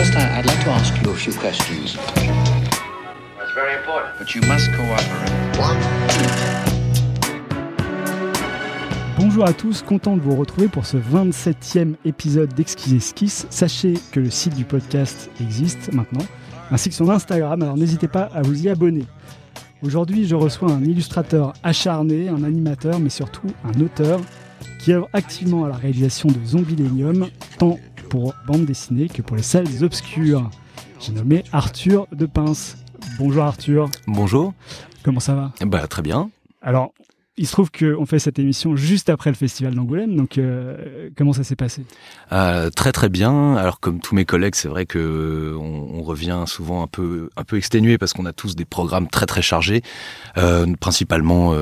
First, I'd like to ask you a few questions. That's very important. But you must cooperate. Bonjour à tous, content de vous retrouver pour ce 27e épisode d'Exquis Esquisse. Sachez que le site du podcast existe maintenant, ainsi que son Instagram, alors n'hésitez pas à vous y abonner. Aujourd'hui, je reçois un illustrateur acharné, un animateur, mais surtout un auteur qui œuvre activement à la réalisation de Zombielenium, tant pour bande dessinée que pour les salles obscures. J'ai nommé Arthur de Pince. Bonjour Arthur, Bonjour. comment ça va? Bah très bien. Alors, il se trouve qu'on fait cette émission juste après le festival d'Angoulême, donc euh, comment ça s'est passé? Euh, très très bien. Alors comme tous mes collègues, c'est vrai que on, on revient souvent un peu un peu exténué parce qu'on a tous des programmes très très chargés, euh, principalement.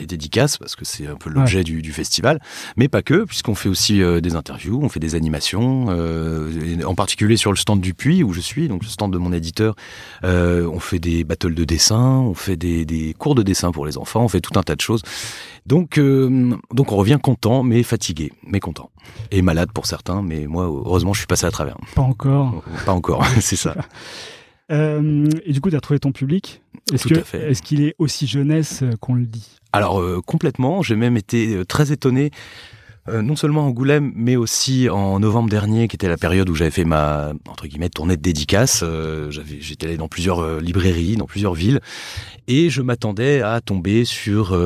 Les dédicaces parce que c'est un peu l'objet du, du festival, mais pas que puisqu'on fait aussi euh, des interviews, on fait des animations, euh, en particulier sur le stand du Puy où je suis, donc le stand de mon éditeur, euh, on fait des battles de dessin, on fait des, des cours de dessin pour les enfants, on fait tout un tas de choses. Donc, donc on revient content, mais fatigué, mais content. Et malade pour certains, mais moi, heureusement, je suis passé à travers. Pas encore. Pas encore, c'est ça. Euh, et du coup, tu as trouvé ton public. Est-ce qu'il est aussi jeunesse euh, qu'on le dit? Alors, euh, complètement, j'ai même été très étonné, euh, non seulement à Angoulême, mais aussi en novembre dernier, qui était la période où j'avais fait ma, entre guillemets, tournée de dédicace. Euh, j'avais, j'étais allé dans plusieurs euh, librairies, dans plusieurs villes, et je m'attendais à tomber sur...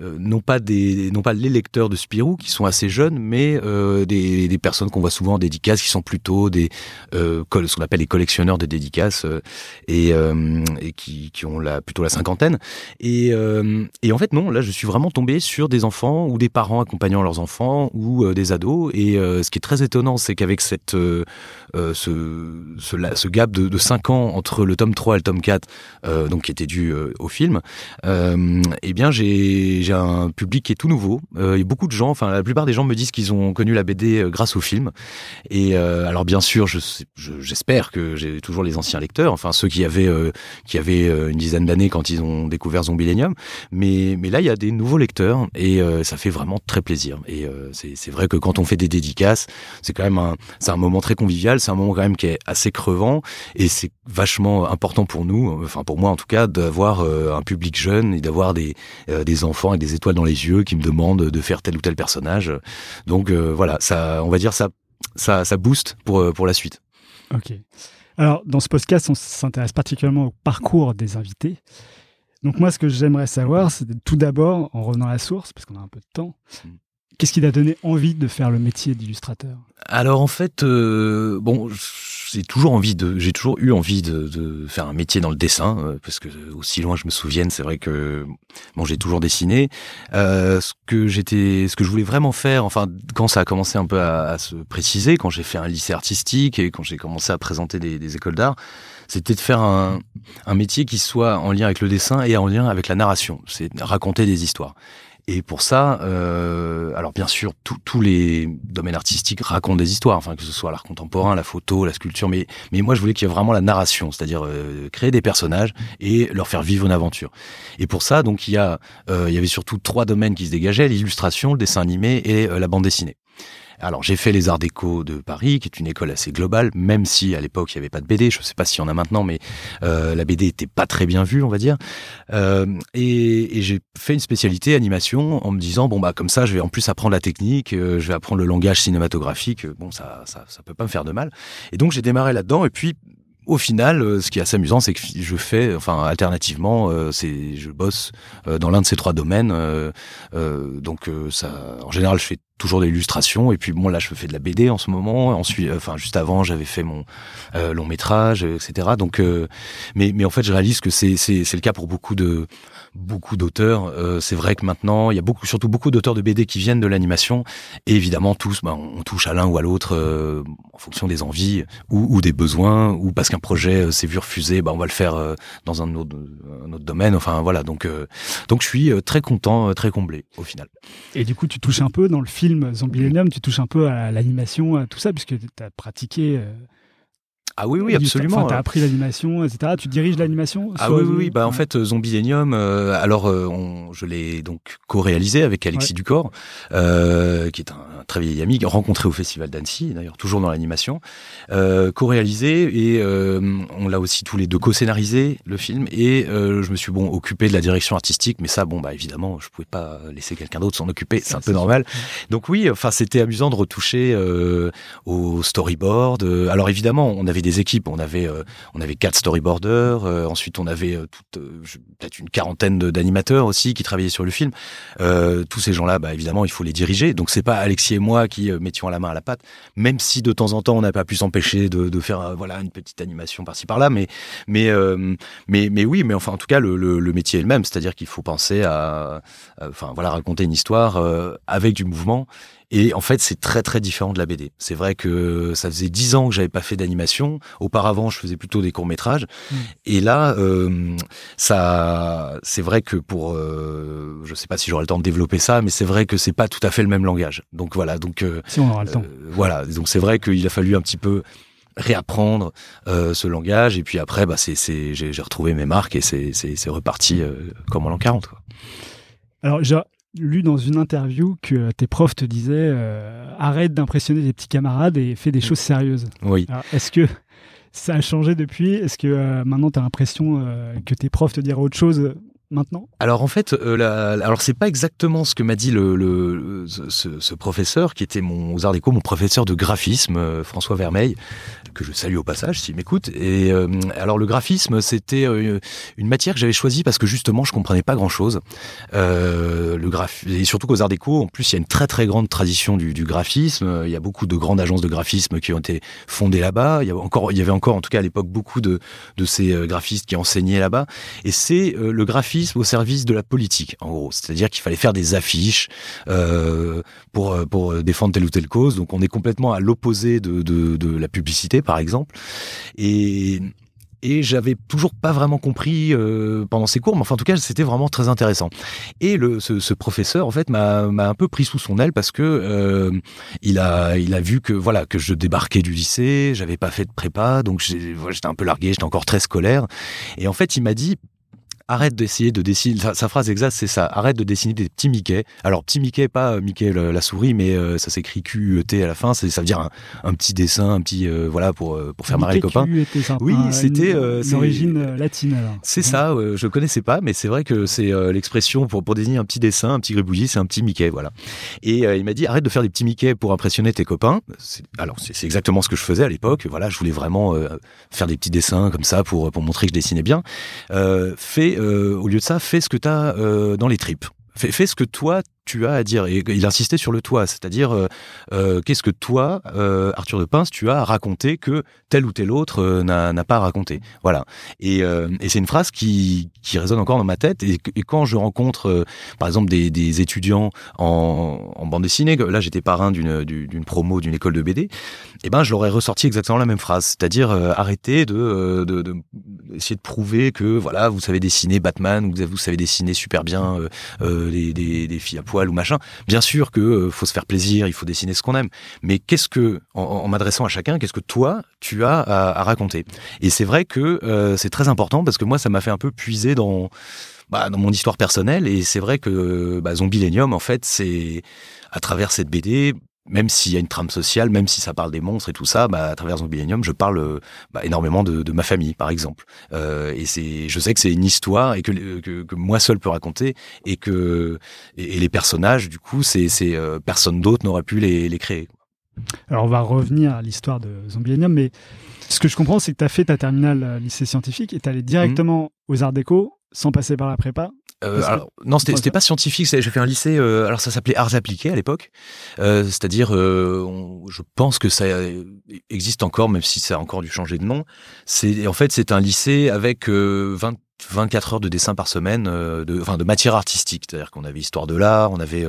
euh, non pas des non pas les lecteurs de Spirou qui sont assez jeunes mais euh, des, des personnes qu'on voit souvent en dédicace qui sont plutôt des euh, ce qu'on appelle les collectionneurs de dédicaces euh, et, euh, et qui, qui ont la plutôt la cinquantaine. Et, et en fait non là je suis vraiment tombé sur des enfants ou des parents accompagnant leurs enfants ou des ados. Et ce qui est très étonnant c'est qu'avec cette ce, ce, ce gap de, de 5 ans entre le tome 3 et le tome 4 euh, donc qui était dû au film eh bien j'ai j'ai un public qui est tout nouveau. Euh, et beaucoup de gens enfin la plupart des gens me disent qu'ils ont connu la BD euh, grâce au film. Et euh, alors bien sûr j'espère que j'ai toujours les anciens lecteurs enfin ceux qui avaient euh, qui avaient une dizaine d'années quand ils ont découvert Zombielenium mais mais là il y a des nouveaux lecteurs et ça fait vraiment très plaisir. Et c'est vrai que quand on fait des dédicaces c'est quand même un c'est un moment très convivial c'est un moment quand même qui est assez crevant et c'est vachement important pour nous enfin pour moi en tout cas d'avoir un public jeune et d'avoir des des enfants avec des étoiles dans les yeux qui me demandent de faire tel ou tel personnage donc euh, voilà ça on va dire ça ça ça booste pour euh, pour la suite Ok. Alors, dans ce podcast, on s'intéresse particulièrement au parcours des invités. Donc moi, ce que j'aimerais savoir, c'est tout d'abord, en revenant à la source, parce qu'on a un peu de temps, Mm. Qu'est-ce qui t'a donné envie de faire le métier d'illustrateur? Alors en fait, euh, bon, j'ai toujours envie de, j'ai toujours eu envie de, faire un métier dans le dessin, euh, parce que aussi loin je me souvienne, c'est vrai que bon, j'ai toujours dessiné. Euh, ce que j'étais, ce que je voulais vraiment faire, enfin, quand ça a commencé un peu à, se préciser, quand j'ai fait un lycée artistique et quand j'ai commencé à présenter des, des écoles d'art, c'était de faire un, un métier qui soit en lien avec le dessin et en lien avec la narration. C'est raconter des histoires. Et pour ça, euh, alors bien sûr, tous- les domaines artistiques racontent des histoires, enfin que ce soit l'art contemporain, la photo, la sculpture, mais mais moi je voulais qu'il y ait vraiment la narration, c'est-à-dire euh, créer des personnages et leur faire vivre une aventure. Et pour ça, donc il y a, euh, il y avait surtout trois domaines qui se dégageaient l'illustration, le dessin animé et euh, la bande dessinée. Alors j'ai fait les Arts Déco de Paris, qui est une école assez globale, même si à l'époque il n'y avait pas de BD. Je ne sais pas s'il y en a maintenant, mais euh, la BD était pas très bien vue, on va dire. Euh, et j'ai fait une spécialité animation en me disant bon bah comme ça je vais en plus apprendre la technique, euh, je vais apprendre le langage cinématographique. Bon ça ça peut pas me faire de mal. Et donc j'ai démarré là-dedans et puis au final, ce qui est assez amusant, c'est que je fais, enfin, alternativement, c'est, je bosse dans l'un de ces trois domaines. donc, ça, en général, je fais toujours de l'illustration. Et puis, bon, là, je fais de la BD en ce moment. Ensuite, euh, enfin, juste avant, j'avais fait mon euh, long métrage, euh, etc. Donc, mais, mais en fait, je réalise que c'est, le cas pour beaucoup de, beaucoup d'auteurs. C'est vrai que maintenant, il y a beaucoup, surtout beaucoup d'auteurs de BD qui viennent de l'animation. Et évidemment, tous, ben, on touche à l'un ou à l'autre en fonction des envies ou, des besoins, ou parce qu'un projet s'est vu refuser, ben, on va le faire dans un autre, un autre domaine. Enfin, voilà. Donc, donc, je suis très content, très comblé au final. Et du coup, tu touches un peu dans le film Zombielenium, tu touches un peu à l'animation, à tout ça, puisque tu as pratiqué. euh, Ah oui, oui, absolument. Enfin, tu as appris l'animation, etc. Tu diriges l'animation Ah oui, oui, oui. Bah, en fait, euh, Zombielenium, euh, alors euh, on, je l'ai donc co-réalisé avec Alexis Ducor, euh, qui est un, très vieil ami, rencontré au Festival d'Annecy, d'ailleurs toujours dans l'animation, euh, co-réalisé et euh, on l'a aussi tous les deux co-scénarisé le film et euh, je me suis bon occupé de la direction artistique, mais ça bon bah évidemment je pouvais pas laisser quelqu'un d'autre s'en occuper, c'est un peu normal. Donc oui, enfin c'était amusant de retoucher au storyboard. Alors évidemment on avait des équipes, on avait on avait quatre storyboarders, ensuite on avait toute peut-être une quarantaine d'animateurs aussi qui travaillaient sur le film. tous ces gens-là, bah évidemment il faut les diriger. Donc c'est pas Alexis moi qui mettions la main à la pâte, même si de temps en temps on n'a pas pu s'empêcher de, faire voilà une petite animation par-ci par-là, mais mais mais mais oui, mais enfin en tout cas le métier est le même, c'est-à-dire qu'il faut penser à, enfin voilà raconter une histoire avec du mouvement et en fait, c'est très très différent de la BD. C'est vrai que ça faisait dix ans que j'avais pas fait d'animation. Auparavant, je faisais plutôt des courts métrages. Mmh. Et là, euh, ça, c'est vrai que pour, euh, je sais pas si j'aurai le temps de développer ça, mais c'est vrai que c'est pas tout à fait le même langage. Donc voilà. Donc euh, si on aura le temps. Euh, voilà. Donc c'est vrai qu'il a fallu un petit peu réapprendre euh, ce langage et puis après bah c'est j'ai retrouvé mes marques et c'est reparti euh, comme en l'an 40 quoi. Alors lu dans une interview que tes profs te disaient euh, arrête d'impressionner les petits camarades et fais des mm. choses sérieuses. Oui. Est-ce que ça a changé depuis? Est-ce que euh, maintenant tu as l'impression euh, que tes profs te diraient autre chose maintenant? Alors en fait, euh, la, alors c'est pas exactement ce que m'a dit le, le ce, ce, professeur qui était mon aux Arts Déco, mon professeur de graphisme, euh, François Vermeil, que je salue au passage s'il m'écoute. Et euh, alors le graphisme, c'était euh, une matière que j'avais choisie parce que justement je comprenais pas grand chose. le graph et surtout qu'aux Arts Déco, en plus il y a une très très grande tradition du, graphisme. Il y a beaucoup de grandes agences de graphisme qui ont été fondées là-bas. Il y a encore, il y avait encore en tout cas à l'époque beaucoup de de ces graphistes qui enseignaient là-bas. Et c'est le graphisme au service de la politique, en gros. C'est-à-dire qu'il fallait faire des affiches euh, pour, euh, pour défendre telle ou telle cause. Donc on est complètement à l'opposé de, de la publicité, par exemple. Et, et j'avais toujours pas vraiment compris euh, pendant ces cours, mais enfin en tout cas c'était vraiment très intéressant. Et le, ce, professeur en fait m'a un peu pris sous son aile parce que euh, il a il a vu que voilà que je débarquais du lycée, j'avais pas fait de prépa, donc j'étais un peu largué, j'étais encore très scolaire, et en fait il m'a dit arrête d'essayer de dessiner. Sa, phrase exacte, c'est ça. Arrête de dessiner des petits Mickey. Alors, petit Mickey, pas euh, Mickey la, souris, mais euh, ça s'écrit Q-E-T à la fin. Ça veut dire un, petit dessin, un petit euh, voilà pour pour faire marrer les copains. Oui, c'était l'origine latine. C'est ça. je connaissais pas, mais c'est vrai que c'est l'expression pour pour désigner un petit dessin, un petit gribouillis, c'est un petit Mickey, voilà. Et il m'a dit arrête de faire des petits Mickey pour impressionner tes copains. Alors c'est exactement ce que je faisais à l'époque. Voilà, je voulais vraiment faire des petits dessins comme ça pour pour montrer que je dessinais bien. fais euh, au lieu de ça, fais ce que tu as euh, dans les tripes. Fais, fais, ce que toi tu as à dire. Et il insistait sur le toi, c'est-à-dire euh, euh, qu'est-ce que toi, euh, Arthur de Pince, tu as à raconter que tel ou tel autre n'a pas raconté. Voilà. Et, c'est une phrase qui, résonne encore dans ma tête. Et, quand je rencontre, par exemple, des, étudiants en, bande dessinée, là j'étais parrain d'une promo d'une école de BD, et eh ben je leur ai ressorti exactement la même phrase, c'est-à-dire arrêtez de, de, de, essayer de prouver que voilà vous savez dessiner Batman, vous, savez dessiner super bien des, filles à ou machin. Bien sûr que euh, faut se faire plaisir, il faut dessiner ce qu'on aime. Mais qu'est-ce que, en, m'adressant à chacun, qu'est-ce que toi tu as à, raconter? Et c'est vrai que euh, c'est très important parce que moi ça m'a fait un peu puiser dans bah, mon histoire personnelle et c'est vrai que bah, Zombilenium en fait c'est à travers cette BD même s'il y a une trame sociale, même si ça parle des monstres et tout ça, bah, à travers Zombilenium, je parle euh, bah, énormément de, de, ma famille, par exemple. Euh, et c'est, je sais que c'est une histoire et que, que, que, moi seul peux raconter et que et, les personnages, du coup, c'est, c'est euh, personne d'autre n'aurait pu les, les créer. Alors on va revenir à l'histoire de Zombilenium, mais ce que je comprends, c'est que tu as fait ta terminale lycée scientifique et tu allé directement mmh. aux Arts Déco sans passer par la prépa euh, alors, non, c'était pas scientifique. J'ai fait un lycée. Euh, alors ça s'appelait arts appliqués à l'époque. Euh, C'est-à-dire, euh, je pense que ça existe encore, même si ça a encore dû changer de nom. C'est en fait c'est un lycée avec 20 24 heures de dessin par semaine, de, enfin de matière artistique, c'est-à-dire qu'on avait histoire de l'art, on avait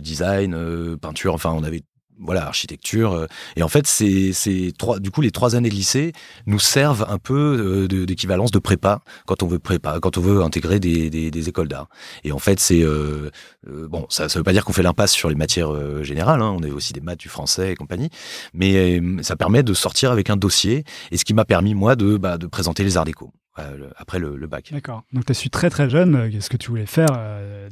design, peinture, enfin on avait voilà architecture euh, et en fait c'est c'est trois du coup les trois années de lycée nous servent un peu euh, d'équivalence de, prépa quand on veut prépa quand on veut intégrer des, des, des écoles d'art. Et en fait c'est euh, bon ça ça veut pas dire qu'on fait l'impasse sur les matières générales hein, on avait aussi des maths du français et compagnie mais ça permet de sortir avec un dossier et ce qui m'a permis moi de bah, de présenter les arts déco après le, bac. D'accord. Donc tu as su très très jeune ce que tu voulais faire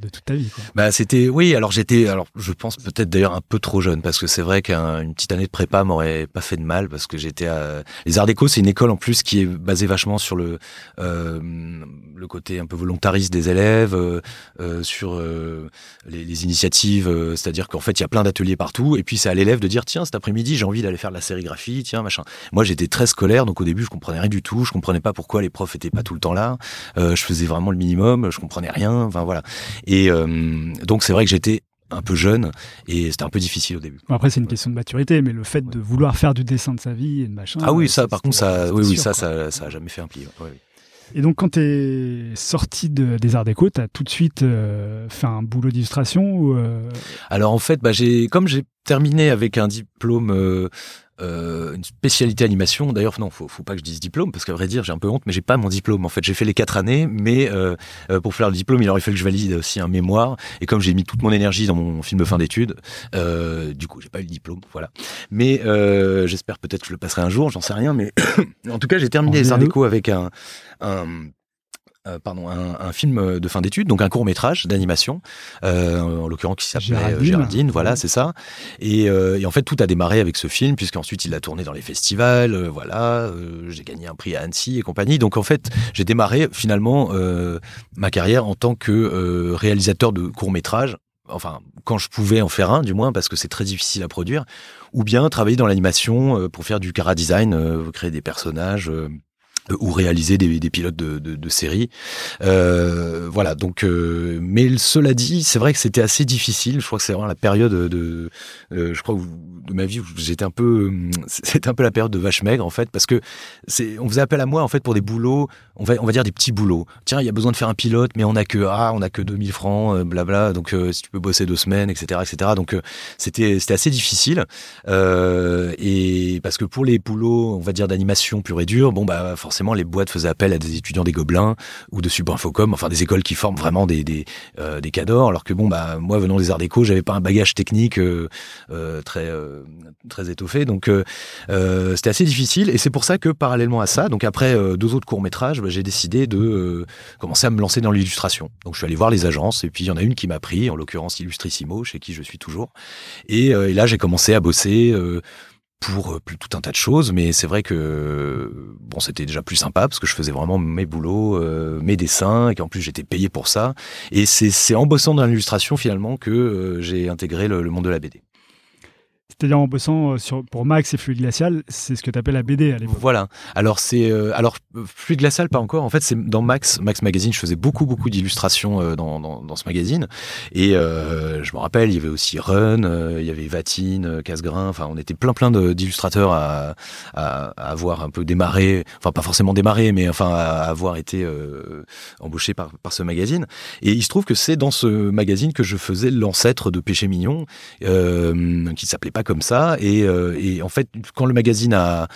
de toute ta vie. Quoi. Bah c'était oui. Alors j'étais alors je pense peut-être d'ailleurs un peu trop jeune parce que c'est vrai qu'une petite année de prépa m'aurait pas fait de mal parce que j'étais à... les Arts Déco c'est une école en plus qui est basée vachement sur le le côté un peu volontariste des élèves, sur les, les, initiatives, c'est-à-dire qu'en fait il y a plein d'ateliers partout et puis c'est à l'élève de dire tiens cet après-midi j'ai envie d'aller faire de la sérigraphie, tiens machin. Moi j'étais très scolaire donc au début je comprenais rien du tout, je comprenais pas pourquoi les profs étaient pas tout le temps là, euh, je faisais vraiment le minimum, je comprenais rien, enfin voilà. Et euh, donc c'est vrai que j'étais un peu jeune et c'était un peu difficile au début. après c'est une question de maturité, mais le fait de vouloir faire du dessin de sa vie et de machin. Ah oui ça par contre ça, oui oui ça, ça ça a jamais fait un pli. Et donc, quand tu es sorti de, des Arts Déco, tu as tout de suite euh, fait un boulot d'illustration Alors, en fait, bah, j'ai, comme j'ai terminé avec un diplôme euh, une spécialité animation. D'ailleurs, non, faut, faut pas que je dise diplôme parce qu'à vrai dire, j'ai un peu honte, mais j'ai pas mon diplôme. En fait, j'ai fait les quatre années, mais euh, euh, pour faire le diplôme, il aurait fallu que je valide aussi un mémoire. Et comme j'ai mis toute mon énergie dans mon film de fin d'études, euh, du coup, j'ai pas eu le diplôme. Voilà. Mais euh, j'espère peut-être que je le passerai un jour. J'en sais rien, mais en tout cas, j'ai terminé les arts déco avec un, un euh, pardon, un, un, film de fin d'études, donc un court métrage d'animation, euh, en l'occurrence qui s'appelait euh, Géraldine. voilà, c'est ça. Et, euh, et, en fait, tout a démarré avec ce film, puisqu'ensuite il a tourné dans les festivals, voilà, j'ai gagné un prix à Annecy et compagnie. Donc en fait, j'ai démarré finalement ma carrière en tant que réalisateur de court métrage enfin quand je pouvais en faire un du moins parce que c'est très difficile à produire ou bien travailler dans l'animation pour faire du cara design créer des personnages ou réaliser des, des pilotes de, de, de séries. Euh, voilà, donc, euh, mais cela dit, c'est vrai que c'était assez difficile. Je crois que c'est vraiment la période de, euh, je crois, de ma vie où j'étais un peu, c'était un peu la période de vache maigre en fait, parce que c'est, on faisait appel à moi en fait pour des boulots, on va, on va dire des petits boulots. Tiens, il y a besoin de faire un pilote, mais on a que, ah, on a que 2000 francs, euh, blabla. Donc, si tu peux bosser deux semaines, etc., etc. Donc, c'était, c'était assez difficile. et parce que pour les boulots, on va dire d'animation pure et dure, bon bah forcément forcément, les boîtes faisaient appel à des étudiants des Gobelins ou de Subinfocom, enfin des écoles qui forment vraiment des des, euh, des cadors. Alors que bon, bah moi venant des arts déco, j'avais pas un bagage technique euh, euh, très très étoffé, donc c'était assez difficile. Et c'est pour ça que parallèlement à ça, donc après deux autres courts métrages, bah, j'ai décidé de commencer à me lancer dans l'illustration. Donc je suis allé voir les agences et puis il y en a une qui m'a pris, en l'occurrence Illustrissimo, chez qui je suis toujours. Et là j'ai commencé à bosser pour euh, tout un tas de choses, mais c'est vrai que bon, c'était déjà plus sympa parce que je faisais vraiment mes boulots, euh, mes dessins, et qu'en plus j'étais payé pour ça. Et c'est en bossant dans l'illustration finalement que euh, j'ai intégré le, monde de la BD. C'est-à-dire en bossant euh, pour Max et Fluide Glacial, c'est ce que tu appelles la BD à l'époque. Voilà. Alors, c'est, euh, alors, Fluide Glacial, pas encore. En fait, c'est dans Max, Max Magazine, je faisais beaucoup, beaucoup d'illustrations euh, dans, dans, ce magazine. Et je me rappelle, il y avait aussi Run, il y avait Vatine, Casgrain. Enfin, on était plein, plein d'illustrateurs à, à, avoir un peu démarré, enfin, pas forcément démarré, mais enfin, à avoir été embauché par, par ce magazine. Et il se trouve que c'est dans ce magazine que je faisais l'ancêtre de Péché Mignon, qui s'appelait pas comme ça. Et, euh, et, en fait, quand le magazine a,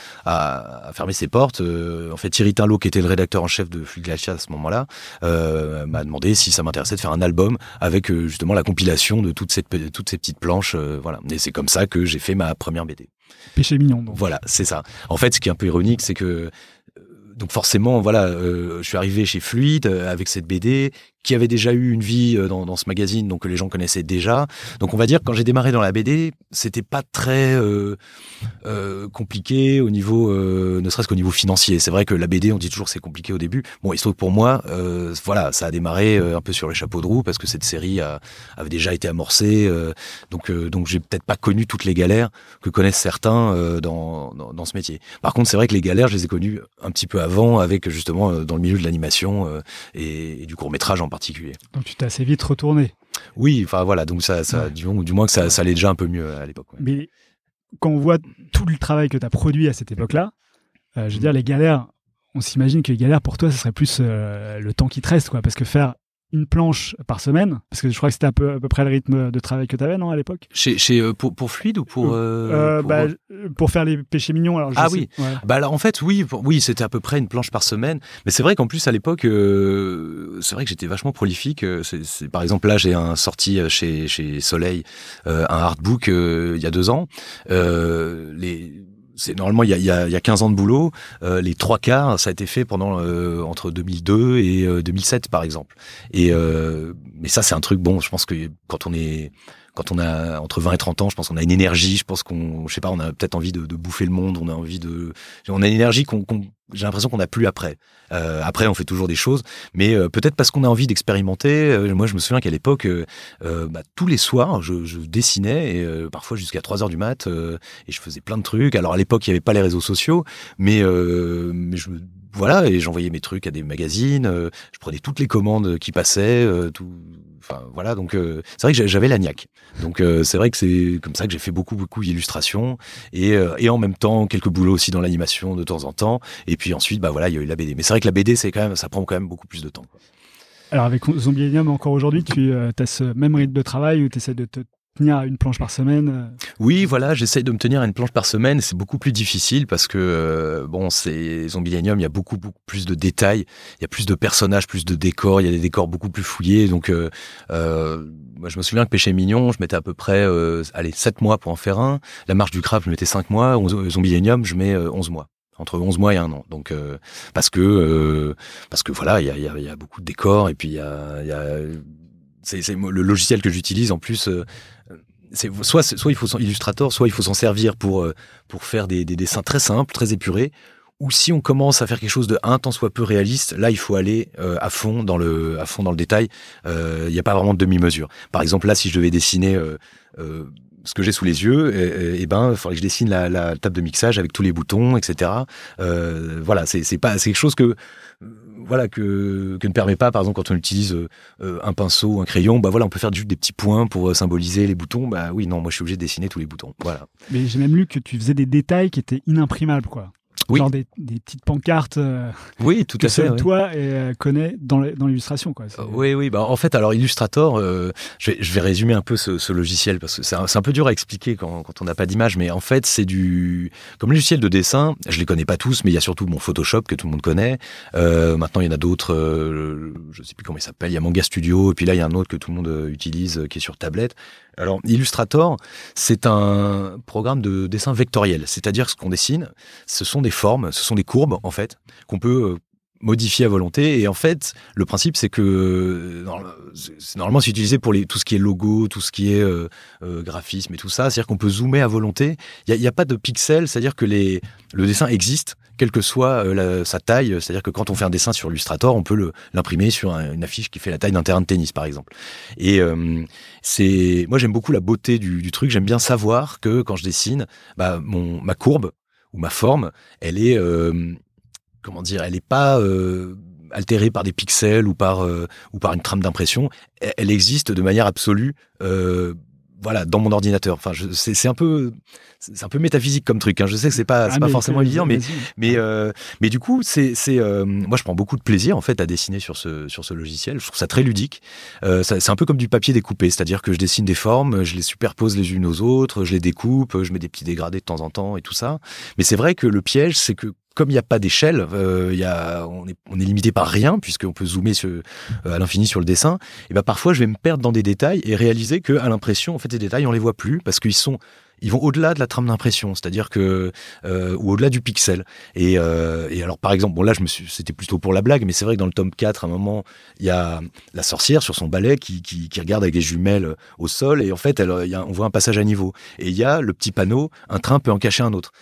fermé ses portes, euh, en fait, Thierry Tinlot, qui était le rédacteur en chef de Fluide Glacial à ce moment-là, euh, m'a demandé si ça m'intéressait de faire un album avec justement la compilation de toutes ces, toutes ces petites planches. voilà. Et c'est comme ça que j'ai fait ma première BD. Péché mignon. Donc. Voilà, c'est ça. En fait, ce qui est un peu ironique, c'est que donc forcément, voilà, euh, je suis arrivé chez Fluide avec cette BD qui avait déjà eu une vie euh, dans, ce magazine, donc que les gens connaissaient déjà. Donc on va dire quand j'ai démarré dans la BD, c'était pas très euh, euh, compliqué au niveau, ne serait-ce qu'au niveau financier. C'est vrai que la BD, on dit toujours c'est compliqué au début. Bon, il se trouve que pour moi, voilà, ça a démarré un peu sur les chapeaux de roue parce que cette série avait déjà été amorcée. donc donc j'ai peut-être pas connu toutes les galères que connaissent certains dans, dans, dans, ce métier. Par contre, c'est vrai que les galères, je les ai connues un petit peu avant avec justement dans le milieu de l'animation et, et, du court métrage en particulier. Donc tu t'es assez vite retourné. Oui, enfin voilà, donc ça, ça ouais. du, du, moins que ça, ça allait déjà un peu mieux à l'époque. Ouais. Mais quand on voit tout le travail que tu as produit à cette époque-là, euh, je veux dire, les galères, on s'imagine que les galères pour toi, ce serait plus euh, le temps qui te reste, quoi. Parce que faire une planche par semaine Parce que je crois que c'était un peu, à peu près le rythme de travail que tu avais, non, à l'époque chez, chez, euh, pour, pour Fluide ou pour... Euh, euh, pour, bah, pour, faire les péchés mignons, alors Ah sais, oui ouais. Bah alors, en fait, oui, oui c'était à peu près une planche par semaine. Mais c'est vrai qu'en plus, à l'époque, euh, c'est vrai que j'étais vachement prolifique. C'est, par exemple, là, j'ai un sorti chez, chez Soleil, un artbook il y a deux ans. les c'est normalement il y a, y, a, y a 15 ans de boulot, euh, les trois quarts ça a été fait pendant euh, entre 2002 et 2007 par exemple. Et mais ça c'est un truc bon, je pense que quand on est quand on a entre 20 et 30 ans, je pense qu'on a une énergie, je pense qu'on, je sais pas, on a peut-être envie de, bouffer le monde, on a envie de, on a une énergie qu'on, j'ai l'impression qu'on n'a plus après. Euh, après, on fait toujours des choses, mais euh, peut-être parce qu'on a envie d'expérimenter. Euh, moi, je me souviens qu'à l'époque, euh, bah, tous les soirs, je, je dessinais, et, parfois jusqu'à 3 heures du mat, et je faisais plein de trucs. Alors à l'époque, il n'y avait pas les réseaux sociaux, mais, mais je voilà, et j'envoyais mes trucs à des magazines, je prenais toutes les commandes qui passaient, tout, Enfin, voilà, donc euh, c'est vrai que j'avais la niaque. Donc euh, c'est vrai que c'est comme ça que j'ai fait beaucoup beaucoup d'illustrations et, euh, et en même temps quelques boulots aussi dans l'animation de temps en temps. Et puis ensuite, bah voilà, il y a eu la BD. Mais c'est vrai que la BD, c'est quand même, ça prend quand même beaucoup plus de temps. Alors avec Zombiellium encore aujourd'hui, tu as ce même rythme de travail où tu essaies de te à une planche par semaine euh. Oui, voilà, j'essaye de me tenir à une planche par semaine. C'est beaucoup plus difficile parce que, euh, bon, c'est Zombielanium, il y a beaucoup, plus de détails, il y a plus de personnages, plus de décors, il y a des décors beaucoup plus fouillés. Donc, euh, moi, je me souviens que Péché Mignon, je mettais à peu près, allez, 7 mois pour en faire un. La marche du crabe, je mettais 5 mois. Zombielanium, je mets 11 mois entre 11 mois et un an. Donc parce que parce que voilà, il y a, y, a, y a, beaucoup de décors et puis il y a, y a c'est le logiciel que j'utilise en plus c'est soit soit il faut Illustrator, soit il faut s'en servir pour euh, pour faire des, des, dessins très simples, très épurés. Ou si on commence à faire quelque chose de un tant soit peu réaliste, là il faut aller euh, à fond dans le à fond dans le détail. Euh, il n'y a pas vraiment de demi-mesure. Par exemple là, si je devais dessiner ce que j'ai sous les yeux, et, ben, il faudrait que je dessine la, la, table de mixage avec tous les boutons, etc. voilà, c'est pas c'est quelque chose que voilà que, que ne permet pas, par exemple, quand on utilise euh, un pinceau ou un crayon, bah voilà, on peut faire juste des petits points pour euh, symboliser les boutons. Bah oui, non, moi je suis obligé de dessiner tous les boutons. Voilà. Mais j'ai même lu que tu faisais des détails qui étaient inimprimables, quoi oui. genre des, des, petites pancartes euh, oui, tout à fait, toi et, euh, connais dans l'illustration. quoi. oui, oui. Bah, en fait, alors Illustrator, euh, je, vais, je, vais, résumer un peu ce, ce logiciel parce que c'est un, un, peu dur à expliquer quand, quand on n'a pas d'image, mais en fait, c'est du comme logiciel de dessin. Je les connais pas tous, mais il y a surtout mon Photoshop que tout le monde connaît. maintenant, il y en a d'autres. je sais plus comment il s'appelle. Il y a Manga Studio, et puis là, il y a un autre que tout le monde utilise qui est sur tablette. Alors, Illustrator, c'est un programme de dessin vectoriel, c'est-à-dire ce qu'on dessine, ce sont des formes, ce sont des courbes, en fait, qu'on peut euh, modifier à volonté. Et en fait, le principe, c'est que euh, normalement, c'est utilisé pour tout ce qui est logo, tout ce qui est euh, graphisme et tout ça. C'est-à-dire qu'on peut zoomer à volonté. Il n'y a, pas de pixels, c'est-à-dire que le dessin existe quelle que soit sa taille. C'est-à-dire que quand on fait un dessin sur Illustrator, on peut l'imprimer sur une affiche qui fait la taille d'un terrain de tennis, par exemple. Et c'est, moi, j'aime beaucoup la beauté du, truc. J'aime bien savoir que quand je dessine, bah, ma courbe ou ma forme, elle est, euh, comment dire, elle n'est pas altérée par des pixels ou par ou par une trame d'impression. Elle existe de manière absolue voilà, dans mon ordinateur. Enfin, c'est un peu, c'est un peu métaphysique comme truc. Hein. Je sais que c'est pas, c'est pas ah, forcément évident, mais mais euh, mais du coup, c'est c'est, euh, moi, je prends beaucoup de plaisir en fait à dessiner sur ce sur ce logiciel. Je trouve ça très ludique. Euh, c'est un peu comme du papier découpé, c'est-à-dire que je dessine des formes, je les superpose les unes aux autres, je les découpe, je mets des petits dégradés de temps en temps et tout ça. Mais c'est vrai que le piège, c'est que comme il n'y a pas d'échelle, euh, y a, on, est, on est limité par rien, puisqu'on peut zoomer euh, à l'infini sur le dessin, et ben parfois je vais me perdre dans des détails et réaliser que à l'impression, en fait, ces détails, on les voit plus, parce qu'ils sont ils vont au-delà de la trame d'impression, c'est-à-dire que euh, ou au-delà du pixel. Et, alors par exemple, bon là je me suis, c'était plutôt pour la blague, mais c'est vrai que dans le tome 4, à un moment, il y a la sorcière sur son balai qui, qui, qui regarde avec des jumelles au sol, et en fait, elle, on voit un passage à niveau. Et il y a le petit panneau, un train peut en cacher un autre.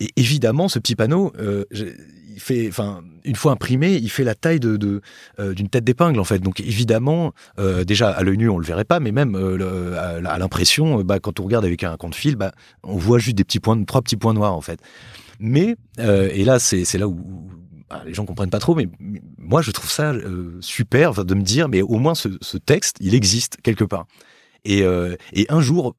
Et évidemment, ce petit panneau, euh, il fait, enfin, une fois imprimé, il fait la taille de, euh, d'une tête d'épingle en fait. Donc évidemment, euh, déjà à l'œil nu, on le verrait pas, mais même euh, à, l'impression, bah, quand on regarde avec un compte fil, bah, on voit juste des petits points, trois petits points noirs en fait. Mais euh, et là, c'est, là où, bah, les gens comprennent pas trop, mais, moi je trouve ça super de me dire, mais au moins ce, ce texte, il existe quelque part. Et, et un jour,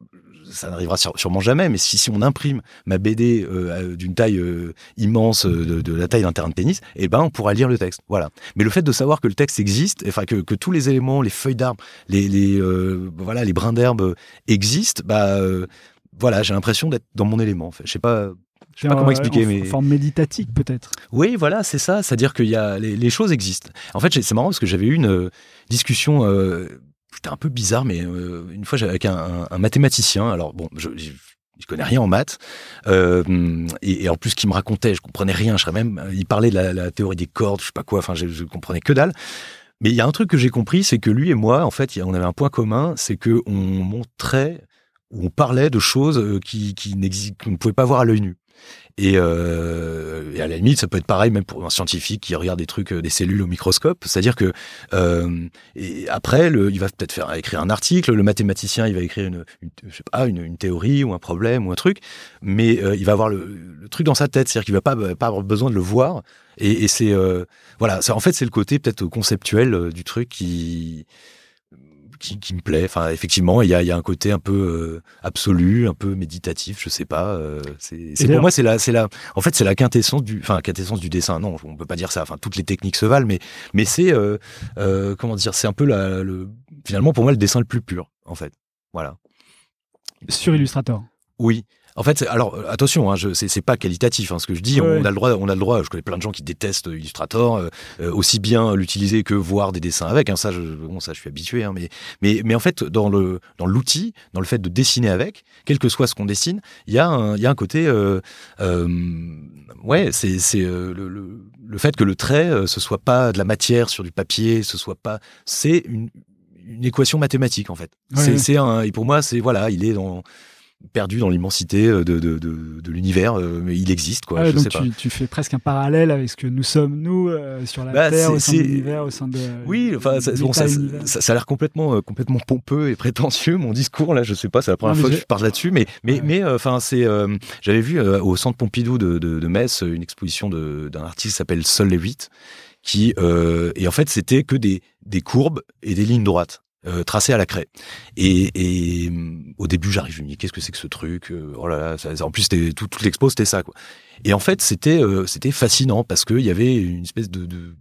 ça n'arrivera sûrement jamais, mais si, si on imprime ma BD euh, d'une taille euh, immense, euh, de, la taille d'un terrain de tennis, eh ben on pourra lire le texte. Voilà. Mais le fait de savoir que le texte existe, enfin que, que tous les éléments, les feuilles d'arbre, les, les voilà, les brins d'herbe existent, bah voilà, j'ai l'impression d'être dans mon élément. En fait. Je sais pas. Je sais pas comment expliquer, mais forme méditatique peut-être. Oui, voilà, c'est ça. C'est-à-dire qu'il y a les, les, choses existent. En fait, c'est marrant parce que j'avais eu une discussion c'était un peu bizarre, mais euh, une fois, j'avais avec un, mathématicien. Alors bon, je, je connais rien en maths. Euh, et, en plus, qui me racontait, je comprenais rien. Je serais même, il parlait de la, la, théorie des cordes, je sais pas quoi. Enfin, je, je comprenais que dalle. Mais il y a un truc que j'ai compris, c'est que lui et moi, en fait, on avait un point commun, c'est que on montrait, on parlait de choses euh, qui, qui n'existent, qu'on ne pouvait pas voir à l'œil nu. Et, euh, et, à la limite, ça peut être pareil même pour un scientifique qui regarde des trucs, euh, des cellules au microscope. C'est-à-dire que euh, après, il va peut-être faire écrire un article. Le mathématicien, il va écrire une, je sais pas, une, théorie ou un problème ou un truc, mais il va avoir le, truc dans sa tête. C'est-à-dire qu'il va pas pas avoir besoin de le voir. Et, c'est voilà, en fait, c'est le côté peut-être conceptuel du truc qui qui, qui, me plaît. Enfin, effectivement, il y a, y a, un côté un peu euh, absolu, un peu méditatif, je sais pas. Euh, c'est pour moi, c'est la, c'est la, en fait, c'est la quintessence du, enfin, quintessence du dessin. Non, on peut pas dire ça. Enfin, toutes les techniques se valent, mais, mais c'est, euh, euh comment dire, c'est un peu la, le, finalement, pour moi, le dessin le plus pur, en fait. Voilà. Sur Illustrator. Oui. En fait, alors attention, hein, c'est pas qualitatif hein, ce que je dis. Ouais. On a le droit, on a le droit. Je connais plein de gens qui détestent Illustrator, euh, aussi bien l'utiliser que voir des dessins avec. Hein, ça, je, bon, ça, je suis habitué. Hein, mais, mais, mais en fait, dans le dans l'outil, dans le fait de dessiner avec, quel que soit ce qu'on dessine, il y a un, il y a un côté, euh, euh, ouais, c'est c'est le, le, le, fait que le trait, ce soit pas de la matière sur du papier, ce soit pas, c'est une une équation mathématique en fait. Ouais. C'est un, et pour moi, c'est voilà, il est dans perdu dans l'immensité de, de, de, de l'univers, euh, mais il existe quoi. Ah, je donc sais tu, pas. tu, fais presque un parallèle avec ce que nous sommes nous euh, sur la bah, Terre, au sein de l'univers, au sein de. Oui, enfin ça, bon, ça, ça, ça, a l'air complètement euh, complètement pompeux et prétentieux mon discours là. Je sais pas, c'est la première non, fois que je parle là-dessus, mais mais ouais. mais enfin c'est, j'avais vu au Centre Pompidou de, de, de Metz une exposition d'un artiste qui s'appelle Sol Lewitt qui et en fait c'était que des des courbes et des lignes droites euh, tracé à la craie. Et, et au début, j'arrive, je me dis qu'est-ce que c'est que ce truc euh, Oh là là, ça, en plus, tout, toute l'expo c'était ça quoi. Et en fait, c'était euh, c'était fascinant parce qu'il y avait une espèce de, de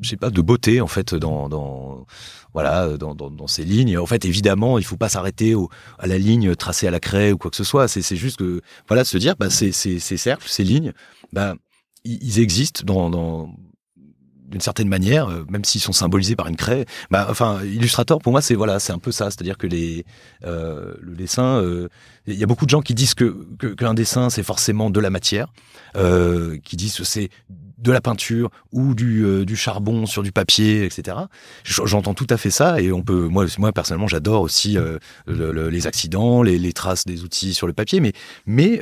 je sais pas de beauté en fait dans dans voilà dans, dans, dans ces lignes. En fait, évidemment, il faut pas s'arrêter à la ligne tracée à la craie ou quoi que ce soit. C'est juste que voilà se dire bah ces ces ces cercles, ces lignes, bah ils existent dans dans d'une certaine manière, euh, même s'ils sont symbolisés par une craie. Bah, enfin, Illustrator, pour moi, c'est voilà, c'est un peu ça. C'est-à-dire que les, euh, le dessin, il euh, y a beaucoup de gens qui disent que qu'un dessin, c'est forcément de la matière, euh, qui disent que c'est de la peinture ou du, euh, du charbon sur du papier, etc. J'entends tout à fait ça et on peut, moi, moi personnellement, j'adore aussi le, le, les accidents, les, les, traces des outils sur le papier, mais, mais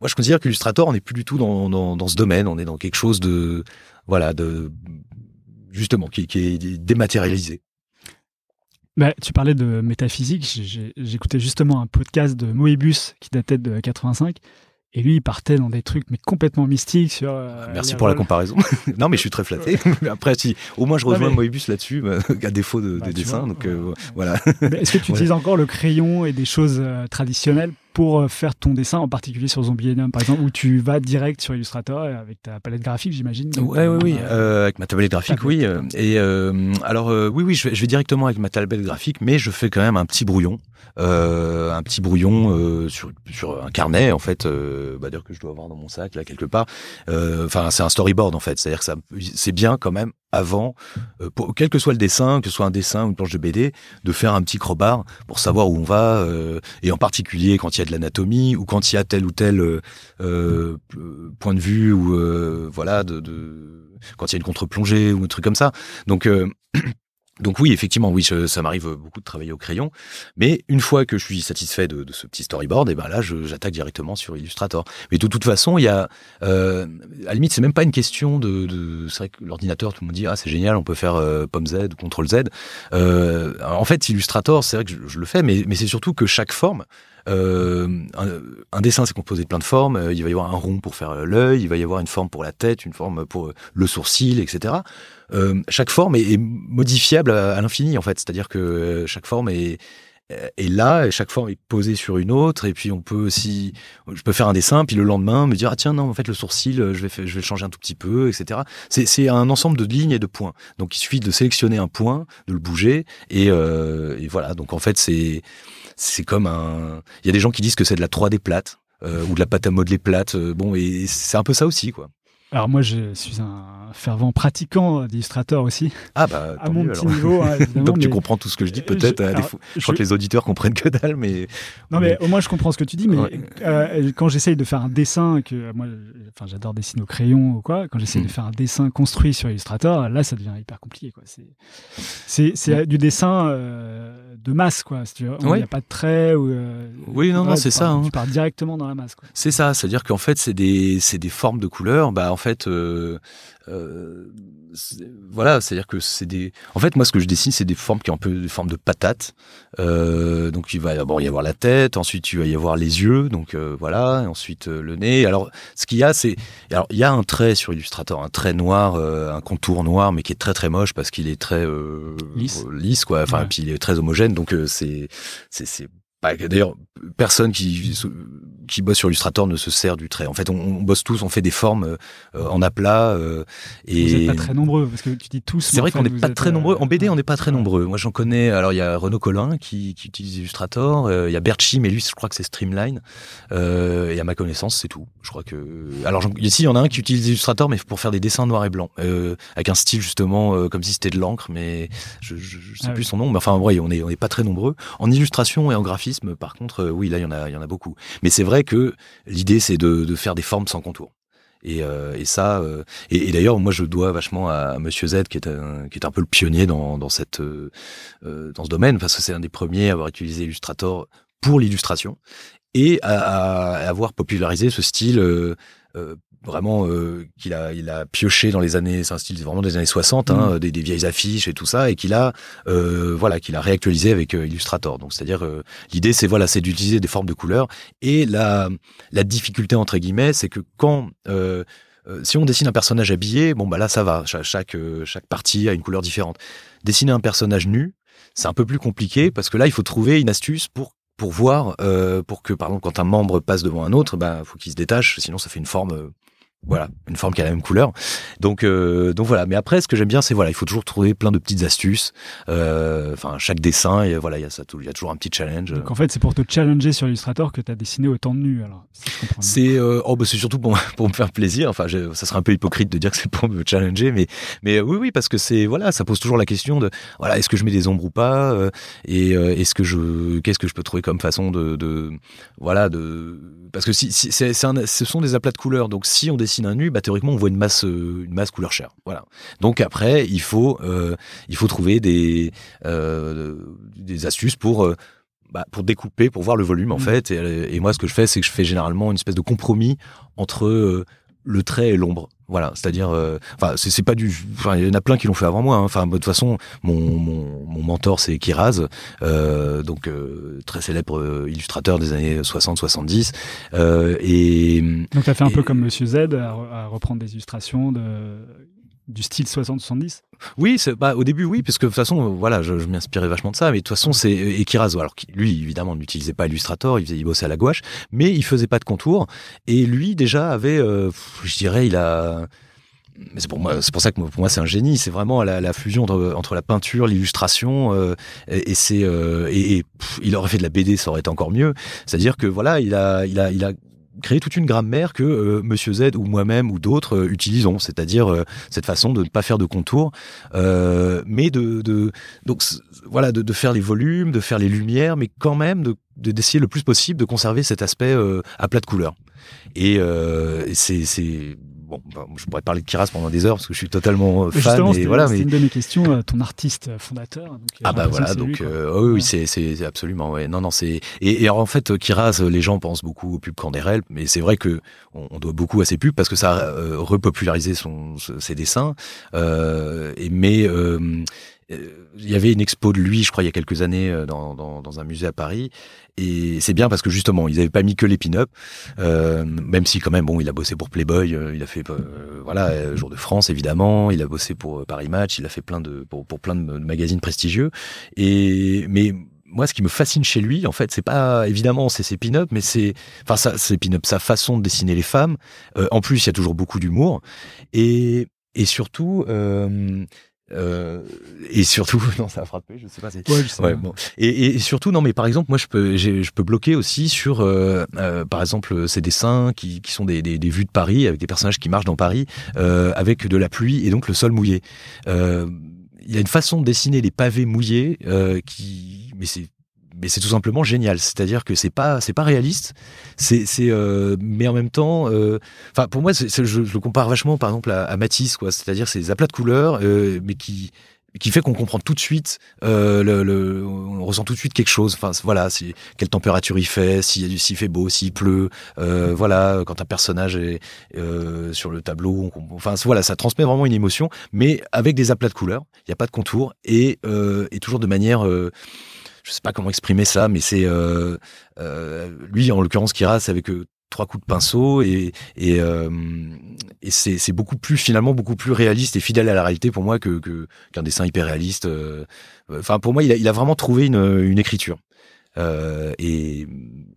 moi, je considère qu'Illustrator, on n'est plus du tout dans, dans, dans, ce domaine. On est dans quelque chose de, voilà, de justement qui, qui est dématérialisé. Bah, tu parlais de métaphysique. J'écoutais justement un podcast de Moebius qui datait de 85 et lui, il partait dans des trucs mais complètement mystiques sur. Euh, Merci pour la comparaison. non, mais je suis très flatté. Après, si au moins je rejoins mais... Moebius là-dessus, bah, à défaut de, bah, des dessins. Vois, donc euh, voilà. Est-ce que tu utilises encore le crayon et des choses euh, traditionnelles pour faire ton dessin, en particulier sur Zombienum, par exemple, où tu vas direct sur Illustrator avec ta palette graphique, j'imagine. Ouais, oui, oui. Euh, avec ma tablette graphique, oui. Et euh, alors, euh, oui, oui, je vais, je vais, directement avec ma tablette graphique, mais je fais quand même un petit brouillon, un petit brouillon sur, sur un carnet, en fait, bah, dire que je dois avoir dans mon sac là quelque part. Enfin, c'est un storyboard en fait, c'est-à-dire que ça, c'est bien quand même avant, euh, pour, quel que soit le dessin, que ce soit un dessin ou une planche de BD, de faire un petit crowbar pour savoir où on va, euh, et en particulier quand il y a de l'anatomie ou quand il y a tel ou tel euh, euh point de vue ou voilà, de, de, quand il y a une contre-plongée ou un truc comme ça. Donc donc oui, effectivement, oui, ça m'arrive beaucoup de travailler au crayon, mais une fois que je suis satisfait de, de ce petit storyboard, et ben là, j'attaque directement sur Illustrator. Mais de toute façon, il y a, euh, à la limite, c'est même pas une question de, de c'est vrai que l'ordinateur, tout le monde dit ah c'est génial, on peut faire euh, Pomme Z ou Ctrl Z. Euh, en fait, Illustrator, c'est vrai que je, je, le fais, mais, mais c'est surtout que chaque forme euh, un, un, dessin, c'est composé de plein de formes. Euh, il va y avoir un rond pour faire l'œil, il va y avoir une forme pour la tête, une forme pour le sourcil, etc. Euh, chaque forme est, modifiable à, l'infini, en fait. C'est-à-dire que chaque forme est, est là, et chaque forme est posée sur une autre, et puis on peut aussi, je peux faire un dessin, puis le lendemain me dire ah tiens non en fait le sourcil je vais je vais le changer un tout petit peu, etc. C'est un ensemble de lignes et de points. Donc il suffit de sélectionner un point, de le bouger, et, euh, voilà. Donc en fait c'est c'est comme un. Il y a des gens qui disent que c'est de la 3D plate euh, ou de la pâte à modeler plate. Euh, bon, et c'est un peu ça aussi, quoi. Alors moi, je suis un fervent pratiquant d'illustrateur aussi. Ah bah, à mon petit niveau, hein. Donc tu mais- comprends tout ce que je dis peut-être. Je- crois que les auditeurs comprennent que dalle, mais Non, mais au moins je comprends ce que tu dis, mais Ouais. euh, quand j'essaye de faire un dessin, que moi, enfin, j'adore dessiner au crayon ou quoi, quand j'essaye de faire un dessin construit sur Illustrator, là, ça devient hyper compliqué, quoi. C'est, c'est, c'est du dessin euh, de masse, quoi. Il n'y Ouais. a pas de trait ou. euh, Oui, non, non, c'est ça, hein. Tu pars directement dans la masse. C'est ça, c'est-à-dire qu'en fait, c'est des, c'est des formes de couleurs. Bah, en fait, euh, euh, c'est- voilà, c'est-à-dire que c'est des. En fait, moi, ce que je dessine, c'est des formes qui ont un peu des formes de patates. Donc, il va d'abord y avoir la tête, ensuite, il va y avoir les yeux, donc voilà, et ensuite le nez. Alors, ce qu'il y a, c'est, alors, il y a un trait sur Illustrator, un trait noir, un contour noir, mais qui est très très moche parce qu'il est très Lisse. lisse, quoi. Enfin, Ouais. puis il est très homogène, donc euh, c'est, bah, D'ailleurs, personne qui, qui bosse sur Illustrator ne se sert du trait. En fait, on, on bosse tous, on fait des formes euh, en aplat. euh, et Vous n'êtes pas très nombreux, parce que tu dis tous. c'est vrai en qu'on n'est vous pas très euh, nombreux. En BD, on n'est pas très nombreux. Moi, j'en connais. Alors, il y a Renaud Collin qui, qui utilise Illustrator. euh, Il y a Berchi, mais lui, je crois que c'est Streamline. Euh, et à ma connaissance, c'est tout. Je crois que. Alors, ici, il y en a un qui utilise Illustrator, mais pour faire des dessins noirs et blancs, euh, avec un style justement euh, comme si c'était de l'encre, mais je, je sais Ah plus oui. son nom. Mais enfin, on n'est on est pas très nombreux. En illustration et en graphisme, par contre, euh, oui, là, il y en a, y en a beaucoup. Mais c'est vrai que l'idée, c'est de, faire des formes sans contour. Et, euh, ça, euh, et, d'ailleurs, moi, je dois vachement à Monsieur Z, qui est un, qui est un peu le pionnier dans, cette, dans ce domaine, parce que c'est un des premiers à avoir utilisé Illustrator pour l'illustration et à avoir popularisé ce style. Euh, euh, vraiment euh, qu'il a il a pioché dans les années c'est un style vraiment des années 60 hein, des, des vieilles affiches et tout ça et qu'il a euh, voilà qu'il a réactualisé avec euh, Illustrator. Donc c'est à dire l'idée c'est voilà c'est d'utiliser des formes de couleurs. Et la la difficulté entre guillemets c'est que quand euh, euh, si on dessine un personnage habillé, bon bah là ça va, Cha- chaque euh, chaque partie a une couleur différente. Dessiner un personnage nu, c'est un peu plus compliqué parce que là il faut trouver une astuce pour pour voir euh, pour que par exemple quand un membre passe devant un autre, bah faut qu'il se détache, sinon ça fait une forme euh, voilà, une forme qui a la même couleur. Donc, euh, donc voilà. Mais après, ce que j'aime bien, c'est voilà, il faut toujours trouver plein de petites astuces. Euh, Enfin, chaque dessin, et voilà, il y a ça, tout- il y a toujours un petit challenge. Donc en fait, c'est pour te challenger sur Illustrator que tu as dessiné autant de nus, alors, si. C'est euh, oh bah c'est surtout pour pour me faire plaisir. Enfin, je- ça serait un peu hypocrite de dire que c'est pour me challenger, mais mais oui oui parce que c'est voilà, ça pose toujours la question de voilà est-ce que je mets des ombres ou pas et est-ce que je qu'est-ce que je peux trouver comme façon de, de voilà de parce que si, si c'est c'est un- ce sont des aplats de couleurs donc si on dessine un nu, bah théoriquement on voit une masse euh, une masse couleur chair. Voilà. Donc après il faut euh, il faut trouver des euh, des astuces pour bah, pour découper, pour voir le volume en Mm. fait. Et, et moi, ce que je fais, c'est que je fais généralement une espèce de compromis entre le trait et l'ombre. Voilà, c'est-à-dire, euh, enfin, c'est c'est pas du, enfin, il y en a plein qui l'ont fait avant moi. hein. Enfin, de toute façon, mon, mon, mon mentor c'est Kiraz, euh, donc euh, très célèbre euh, illustrateur des années 60-70. Euh, et Donc tu as fait un et- peu comme Monsieur Z à, à reprendre des illustrations de, du style 60-70 Oui, bah, au début oui, parce que de toute façon, euh, voilà, je, m'inspirais vachement de ça. Mais de toute façon, c'est et Kiraz, alors lui évidemment n'utilisait pas Illustrator, il, faisait, il bossait à la gouache, mais il faisait pas de contour. Et lui déjà avait, euh, je dirais, il a c'est pour moi, c'est pour ça que pour moi c'est un génie. C'est vraiment la, fusion entre, entre la peinture, l'illustration, euh, et, et c'est euh, et, il aurait fait de la BD, ça aurait été encore mieux. C'est-à-dire que voilà, il a il a créé toute une grammaire que euh, Monsieur Z ou moi-même ou d'autres euh, utilisons, c'est-à-dire euh, cette façon de ne pas faire de contours, euh, mais de, de donc voilà de, faire les volumes, de faire les lumières, mais quand même de de- d'essayer le plus possible de conserver cet aspect à plat de couleur. Et, et c'est bon, bah, je pourrais parler de Kiras pendant des heures parce que je suis totalement euh, Mais fan. Justement, et voilà, mais une de mes questions, euh, ton artiste fondateur. donc, euh, ah j'ai bah voilà, donc lui, euh, oui, oui, Ouais. c'est absolument ouais. Non non, c'est et, et alors, en fait Kiraz, les gens pensent beaucoup aux pubs Canderel, mais c'est vrai que on, on doit beaucoup à ces pubs parce que ça a euh, repopularisé son ses dessins. Euh, et mais euh, il y avait une expo de lui, je crois, il y a quelques années euh, dans, dans, dans un musée à Paris. Et c'est bien parce que justement, ils n'avaient pas mis que les pin-up, euh, même si quand même, bon, il a bossé pour Playboy, euh, il a fait, euh, voilà, euh, Jour de France évidemment, il a bossé pour euh, Paris Match, il a fait plein de pour, plein de magazines prestigieux. Et mais moi, ce qui me fascine chez lui, en fait, c'est pas évidemment c'est ses pin-up, mais c'est enfin ça, c'est pin-up, sa façon de dessiner les femmes. Euh, en plus, il y a toujours beaucoup d'humour et et surtout. Euh, Euh, et surtout, non, ça a frappé, je sais pas. Si... Ouais, je sais Ouais, pas. bon. et, et surtout, non, mais par exemple, moi, je peux, je peux bloquer aussi sur, euh, euh, par exemple, ces dessins qui, qui sont des, des, des vues de Paris avec des personnages qui marchent dans Paris avec de la pluie et donc le sol mouillé. Il y a une façon de dessiner les pavés mouillés qui, mais c'est mais c'est tout simplement génial. C'est-à-dire que c'est pas c'est pas réaliste. C'est euh, mais en même temps, euh, enfin pour moi, je, le compare vachement par exemple à, Matisse quoi. C'est-à-dire c'est des aplats de couleurs, euh, mais qui qui fait qu'on comprend tout de suite, euh, le, le- on ressent tout de suite quelque chose. Enfin voilà, c'est quelle température il fait, s'il s'il fait beau, s'il pleut, euh, voilà, quand un personnage est euh, sur le tableau, enfin voilà, ça transmet vraiment une émotion, mais avec des aplats de couleurs. Il n'y a pas de contour et euh, et toujours de manière je sais pas comment exprimer ça, mais c'est euh, euh, lui en l'occurrence Kira, c'est avec euh, trois coups de pinceau et et, euh, et c'est beaucoup plus finalement beaucoup plus réaliste et fidèle à la réalité pour moi que qu'un dessin hyper réaliste. euh. Enfin pour moi il a il a vraiment trouvé une une écriture. Euh, et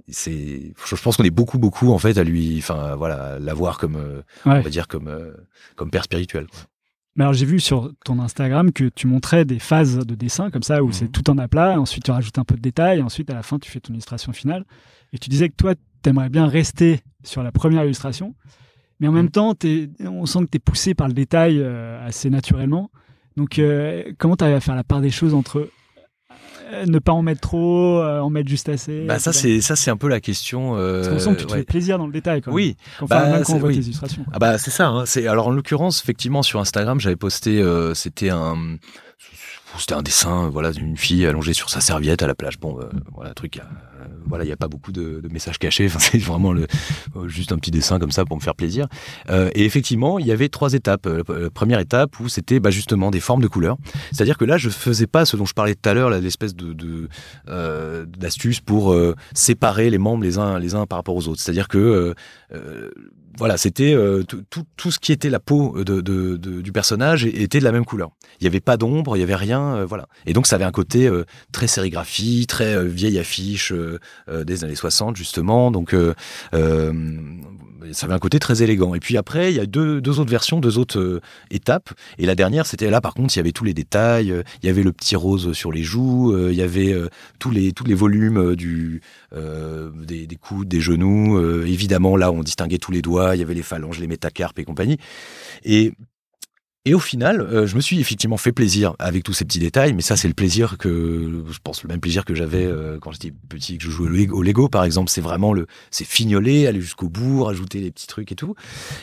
c'est je pense qu'on est beaucoup beaucoup en fait à lui enfin voilà l'avoir comme Ouais. on va dire comme comme père spirituel. quoi. Mais alors j'ai vu sur ton Instagram que tu montrais des phases de dessin comme ça où Mhm. c'est tout en aplat, ensuite tu rajoutes un peu de détails, ensuite à la fin tu fais ton illustration finale. Et tu disais que toi t'aimerais bien rester sur la première illustration, mais en même Mhm. temps on sent que tu es poussé par le détail euh, assez naturellement. Donc euh, comment tu arrives à faire la part des choses entre ne pas en mettre trop, euh, en mettre juste assez Bah ça c'est ça c'est un peu la question. Parce Euh, qu'on sent que tu te ouais. fais plaisir dans le détail. Quand même. Oui, Quand, bah, enfin, même quand on voit oui. tes illustrations. Ah bah c'est ça. Hein. C'est alors en l'occurrence effectivement sur Instagram j'avais posté euh, c'était un c'était un dessin voilà d'une fille allongée sur sa serviette à la plage. Bon euh, voilà truc. euh, voilà il y a pas beaucoup de, messages cachés. Enfin c'est vraiment euh, juste un petit dessin comme ça pour me faire plaisir. Euh, et effectivement il y avait trois étapes. Euh, La première étape où c'était bah, justement des formes de couleurs. C'est-à-dire que là je faisais pas ce dont je parlais tout à l'heure l'espèce de, de euh, d'astuce pour euh, séparer les membres les uns les uns par rapport aux autres. C'est-à-dire que euh, euh, voilà, c'était euh, tout, ce qui était la peau du personnage était de la même couleur. Il n'y avait pas d'ombre, il n'y avait rien, euh, voilà. Et donc ça avait un côté euh, très sérigraphie, très vieille affiche des années 60 justement. Donc ça avait un côté très élégant. Et puis après, il y a deux, autres versions, deux autres étapes. Et la dernière, c'était là par contre, il y avait tous les détails. Il y avait le petit rose sur les joues. Il y avait tous les volumes des, des coudes, des genoux. évidemment, là, on distinguait tous les doigts. Il y avait les phalanges, les métacarpes et compagnie. Et et au final, euh, je me suis effectivement fait plaisir avec tous ces petits détails, mais ça c'est le plaisir que je pense le même plaisir que j'avais euh, quand j'étais petit, que je jouais au Lego, par exemple. C'est vraiment le, c'est fignoler, aller jusqu'au bout, rajouter les petits trucs et tout.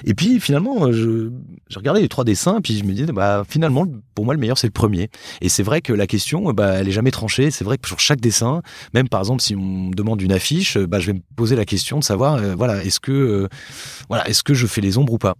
Et puis finalement, euh, je, je regardais les trois dessins, puis je me disais, bah finalement, pour moi le meilleur c'est le premier. Et c'est vrai que la question, bah elle est jamais tranchée. C'est vrai que sur chaque dessin, même par exemple si on me demande une affiche, bah je vais me poser la question de savoir, euh, voilà, est-ce que, euh, voilà, est-ce que je fais les ombres ou pas?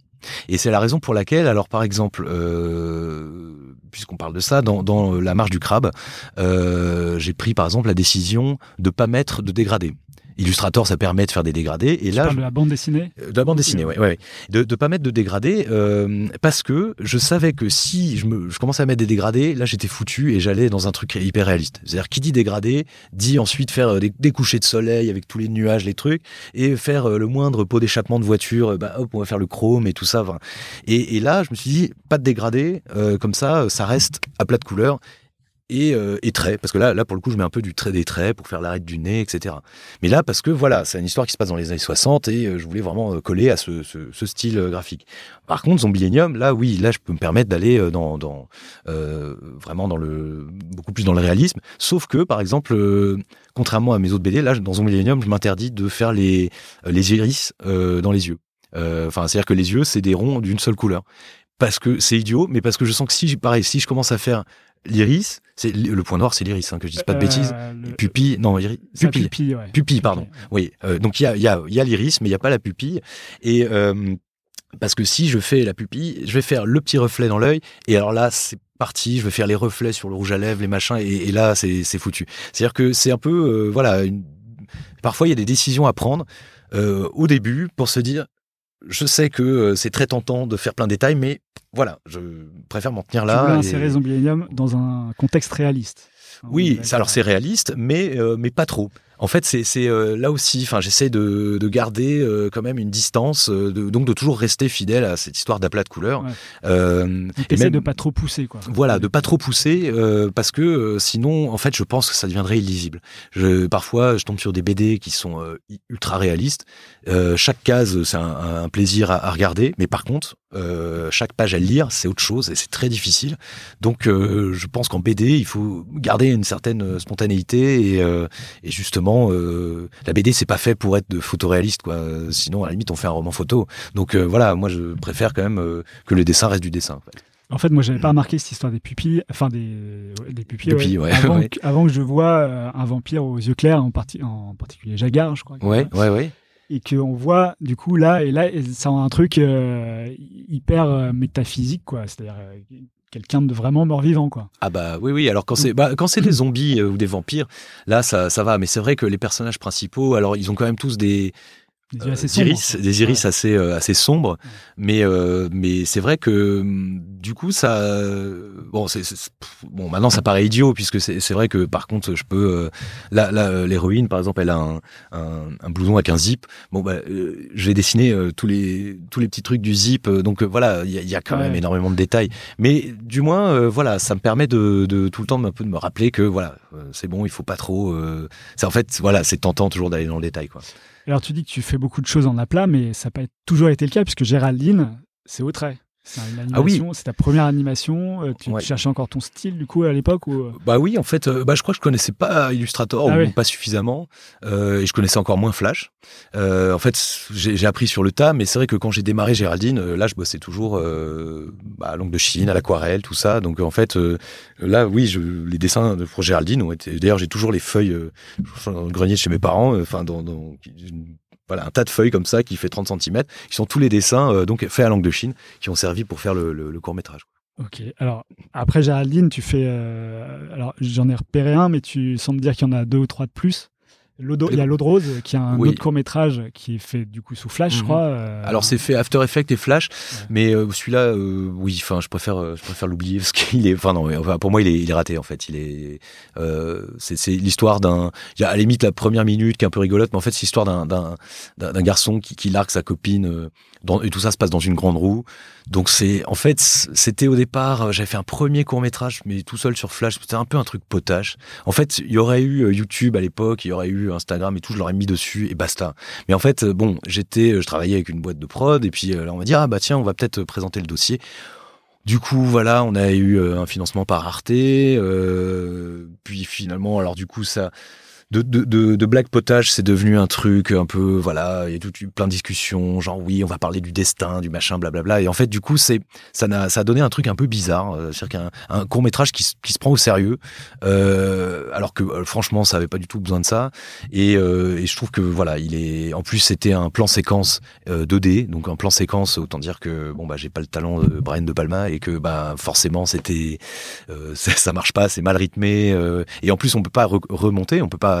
Et c'est la raison pour laquelle, alors par exemple, euh, puisqu'on parle de ça, dans, la marche du crabe, euh, j'ai pris par exemple la décision de pas mettre de dégradé. Illustrator, ça permet de faire des dégradés. Et Tu là, je- de la bande dessinée? de la bande dessinée, ouais, ouais, ouais. De ne pas mettre de dégradés, euh, parce que je savais que si je, me, je commençais à mettre des dégradés, là j'étais foutu et j'allais dans un truc hyper réaliste. C'est-à-dire qui dit dégradé, dit ensuite faire euh, des, des couchers de soleil avec tous les nuages, les trucs, et faire euh, le moindre pot d'échappement de voiture, bah hop, on va faire le chrome et tout ça. enfin. Et, et là, je me suis dit, pas de dégradé, euh, comme ça, ça reste à plat de couleur. Et, euh, et traits, parce que là, là, pour le coup, je mets un peu du trait des traits pour faire l'arête du nez, etc. Mais là, parce que voilà, c'est une histoire qui se passe dans les années 60 et euh, je voulais vraiment euh, coller à ce, ce, style graphique. Par contre, Zombilenium, là, oui, là, je peux me permettre d'aller dans, dans vraiment dans le beaucoup plus dans le réalisme. Sauf que, par exemple, contrairement à mes autres BD, là, dans Zombilenium, je m'interdis de faire les les iris dans les yeux. Enfin, c'est-à-dire que les yeux, c'est des ronds d'une seule couleur. Parce que c'est idiot, mais parce que je sens que si, pareil, si je commence à faire l'iris, c'est le point noir, c'est l'iris, hein, que je dise pas de bêtises. Euh, le- Pupille, non, iris, pupille. pupille, ouais. Pupille, pardon. Oui, euh, donc il y a, y, a, y a l'iris, mais il n'y a pas la pupille. Et euh, parce que si je fais la pupille, je vais faire le petit reflet dans l'œil, et alors là, c'est parti, je vais faire les reflets sur le rouge à lèvres, les machins, et, et là, c'est foutu. C'est-à-dire que c'est un peu, voilà, une- parfois il y a des décisions à prendre au début pour se dire, je sais que euh, c'est très tentant de faire plein de détails, mais voilà, je préfère m'en tenir Tu là. voulais et- insérer Zombielenium dans un contexte réaliste. Oui, est ça, alors c'est réaliste, mais, euh, mais pas trop. En fait, c'est euh, là aussi, enfin, j'essaie de, de garder euh, quand même une distance, euh, de- donc de toujours rester fidèle à cette histoire d'aplat de couleurs. Ouais. Euh, et même- de pas trop pousser, quoi. Voilà, de pas trop pousser euh, parce que euh, sinon, en fait, je pense que ça deviendrait illisible. Je, parfois, je tombe sur des BD qui sont euh, ultra réalistes. Euh, chaque case, c'est un, un plaisir à, à regarder, mais par contre, euh, chaque page à lire, c'est autre chose et c'est très difficile. Donc, euh, je pense qu'en BD, il faut garder une certaine euh, spontanéité et, euh, et justement, la BD, c'est pas fait pour être de photoréaliste, quoi. Sinon, à la limite, on fait un roman photo. Donc voilà, moi, je préfère quand même que le dessin reste du dessin. en fait. En fait, moi, j'avais pas remarqué cette histoire des pupilles, enfin des, ouais, des pupilles, Pupilles, ouais, avant. Que, avant que je vois un vampire aux yeux clairs, en, parti, en particulier Jagar, je crois. Ouais, ouais, ouais. Et qu'on voit, du coup, là, et là, ça a un truc euh, hyper euh, métaphysique, quoi. C'est-à-dire euh, quelqu'un de vraiment mort-vivant, quoi. Ah bah oui oui alors quand c'est bah, quand c'est des zombies ou des vampires là ça ça va mais c'est vrai que les personnages principaux alors ils ont quand même tous des Des euh, assez iris quoi. des iris Ouais. assez euh, assez sombres mais euh, mais c'est vrai que du coup ça euh, bon c'est bon maintenant ça paraît idiot puisque c'est vrai que par contre je peux euh, là là euh, l'héroïne par exemple elle a un, un, un blouson avec un zip bon bah euh, je vais dessiner euh, tous les tous les petits trucs du zip euh, donc euh, voilà il y y a quand Ouais. même énormément de détails mais du moins euh, voilà ça me permet de, de tout le temps un peu de me rappeler que voilà euh, c'est bon il faut pas trop euh, c'est en fait voilà c'est tentant toujours d'aller dans le détail quoi Alors, tu dis que tu fais beaucoup de choses en aplat, mais ça n'a pas toujours été le cas, puisque Géraldine, c'est au trait. Ah oui. c'est ta première animation. euh, Tu, cherchais encore ton style, du coup, à l'époque ou... euh, Bah oui, en fait, euh, bah je crois que je connaissais pas Illustrator Ah ou oui. pas suffisamment, euh, et je connaissais encore moins Flash. En fait, j'ai appris sur le tas, mais c'est vrai que quand j'ai démarré Géraldine, là, je bossais toujours bah, à l'encre de Chine, à l'aquarelle, tout ça. Donc en fait, là, oui, je, les dessins de pour Géraldine ont été. D'ailleurs, j'ai toujours les feuilles dans le grenier de chez mes parents, enfin dans, voilà, un tas de feuilles comme ça qui fait 30 cm, qui sont tous les dessins euh, donc faits à l'encre de Chine, qui ont servi pour faire le court métrage. Ok. Alors, après Géraldine, tu fais. euh, Alors, j'en ai repéré un, mais tu sembles dire qu'il y en a deux ou trois de plus. Il y a l'eau de rose qui a un Oui. autre court métrage qui est fait du coup sous Flash, je Mhm. crois. euh, Alors c'est fait After Effects et Flash, Ouais. mais euh, celui-là, euh, oui, enfin, je préfère, je préfère l'oublier parce qu'il est, enfin non, enfin, pour moi, il est, il est raté en fait. Il est, c'est, l'histoire d'un, il y a à la limite la première minute qui est un peu rigolote, mais en fait c'est l'histoire d'un, garçon qui, qui largue sa copine, dans, et tout ça se passe dans une grande roue. Donc c'est, en fait, c'était au départ, j'avais fait un premier court métrage, mais tout seul sur Flash, c'était un peu un truc potache. En fait, il y aurait eu YouTube à l'époque, il y aurait eu Instagram et tout, je l'aurais mis dessus et basta. Mais en fait, euh, bon, j'étais, je travaillais avec une boîte de prod et puis euh, là on m'a dit ah bah tiens, on va peut-être présenter le dossier. Du coup, voilà, on a eu euh, un financement par Arte. euh, puis finalement, alors du coup, ça, de, de, de, potage, c'est devenu un truc un peu, voilà, il y a tout plein de discussions, genre oui, on va parler du destin, du machin, blablabla. Et en fait, du coup, c'est, ça n'a, ça a donné un truc un peu bizarre, euh, c'est-à-dire qu'un un court métrage qui, qui se prend au sérieux, euh, alors que euh, franchement, ça avait pas du tout besoin de ça. Et, euh, et je trouve que voilà, il est, en plus, c'était un plan séquence euh, 2D, donc un plan séquence, autant dire que bon bah j'ai pas le talent de Brian de Palma et que bah forcément c'était, euh, ça, ça marche pas, c'est mal rythmé, euh, et en plus on peut pas re- remonter, on peut pas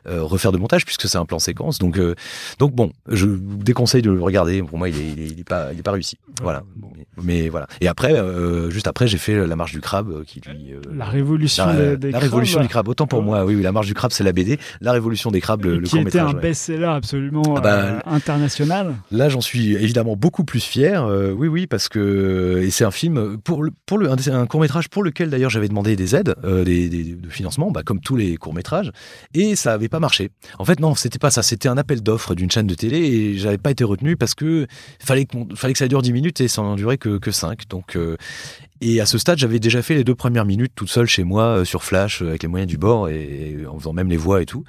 euh, refaire de montage puisque c'est un plan séquence. Donc, euh, donc bon, je vous déconseille de le regarder. Pour moi, il est, il est, il est pas, il est pas réussi. Voilà. bon. Mais, mais voilà. Et après, euh, juste après, j'ai fait la marche du crabe qui lui. La révolution la, des, la révolution du crabe. Autant pour moi, oui, oui, la marche du crabe, c'est la BD. La révolution des crabes, le, qui court était un ouais. best-seller absolument Ah bah, international. Là, j'en suis évidemment beaucoup plus fier. oui, oui, parce que et c'est un film pour le, pour le un, court métrage pour lequel d'ailleurs j'avais demandé des aides, des, des- de financement, bah, comme tous les courts métrages, et ça avait pas marché. En fait, non, c'était pas ça. C'était un appel d'offres d'une chaîne de télé et j'avais pas été retenu parce que fallait que fallait que ça dure 10 minutes et ça n'en durait que que 5. Donc euh, et à ce stade, j'avais déjà fait les deux premières minutes toute seule chez moi euh, sur Flash euh, avec les moyens du bord et, en faisant même les voix et tout.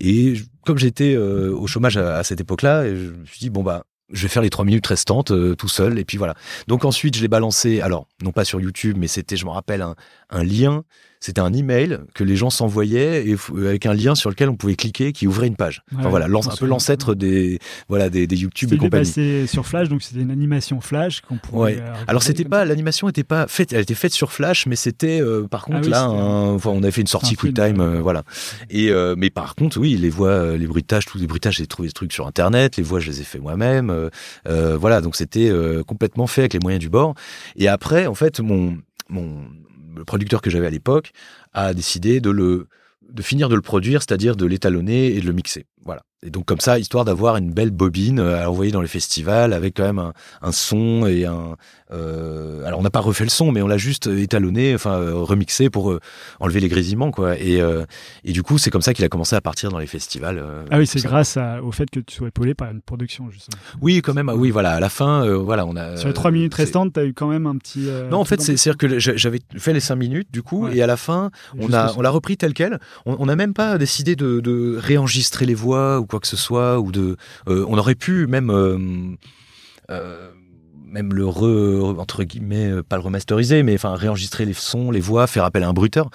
Et comme j'étais au chômage à, cette époque-là, je me suis dit bon bah je vais faire les trois minutes restantes tout seul et puis voilà. Donc ensuite je l'ai balancé, alors non pas sur YouTube, mais c'était, je me rappelle, un lien. C'était un email que les gens s'envoyaient et f- avec un lien sur lequel on pouvait cliquer qui ouvrait une page. Ouais, enfin voilà, un peu l'ancêtre des voilà des, des YouTube et C'était compagnie. passé sur Flash, donc c'était une animation Flash qu'on pouvait. Ouais. euh, Alors c'était pas l'animation était pas faite, elle était faite sur Flash, mais c'était euh, par contre Ah oui, là, c'était un- enfin, on avait fait une sortie un QuickTime, euh, voilà. Et euh, mais par contre, oui, les voix, euh, les bruitages, tous les bruitages, j'ai trouvé des trucs sur internet, les voix, je les ai fait moi-même, euh, euh, voilà. Donc c'était euh, complètement fait avec les moyens du bord. Et après, en fait, mon mon le producteur que j'avais à l'époque a décidé de le finir de le produire, c'est-à-dire de l'étalonner et de le mixer. Voilà. Et donc comme ça, histoire d'avoir une belle bobine à envoyer dans les festivals avec quand même un, un son et un. Euh, alors on n'a pas refait le son, mais on l'a juste étalonné, enfin euh, remixé pour euh, enlever les grésillements, quoi. Et, euh, et du coup, c'est comme ça qu'il a commencé à partir dans les festivals. euh, Ah oui, c'est grâce à- au fait que tu sois épaulé par une production, justement. Oui, quand même. ah Oui, voilà. À la fin, euh, voilà, on a. Sur les trois minutes restantes, tu as eu quand même un petit. euh, Non, en fait, c'est- c'est-à-dire que j'a- j'avais fait les cinq minutes, du coup, Ouais. et à la fin, on a, on l'a repris tel quel. On on n'a même pas décidé de, de réenregistrer les voix ou quoi que ce soit, ou de. euh, on aurait pu même. euh, euh, même le re, entre guillemets, pas le remasteriser, mais enfin réenregistrer les sons, les voix, faire appel à un bruiteur.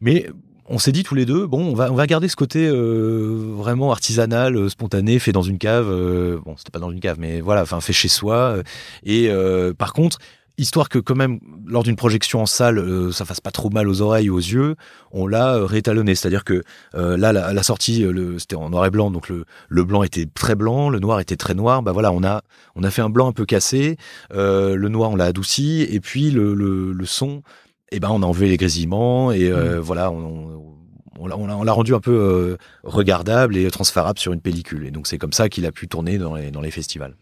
Mais on s'est dit tous les deux, bon, on va, on va garder ce côté vraiment artisanal, spontané, fait dans une cave. euh, bon, c'était pas dans une cave, mais voilà, enfin fait chez soi. et par contre, histoire que quand même lors d'une projection en salle euh, ça fasse pas trop mal aux oreilles ou aux yeux on l'a euh, réétalonné. C'est à dire que euh, là la, la sortie euh, le- c'était en noir et blanc donc le, le blanc était très blanc le noir était très noir. Bah voilà on a on a fait un blanc un peu cassé euh, le noir on l'a adouci et puis le, le, le son eh ben on a enlevé les grésillements et euh, voilà on, on- on l'a rendu un peu euh, regardable et transférable sur une pellicule. Et donc c'est comme ça qu'il a pu tourner dans les, dans les festivals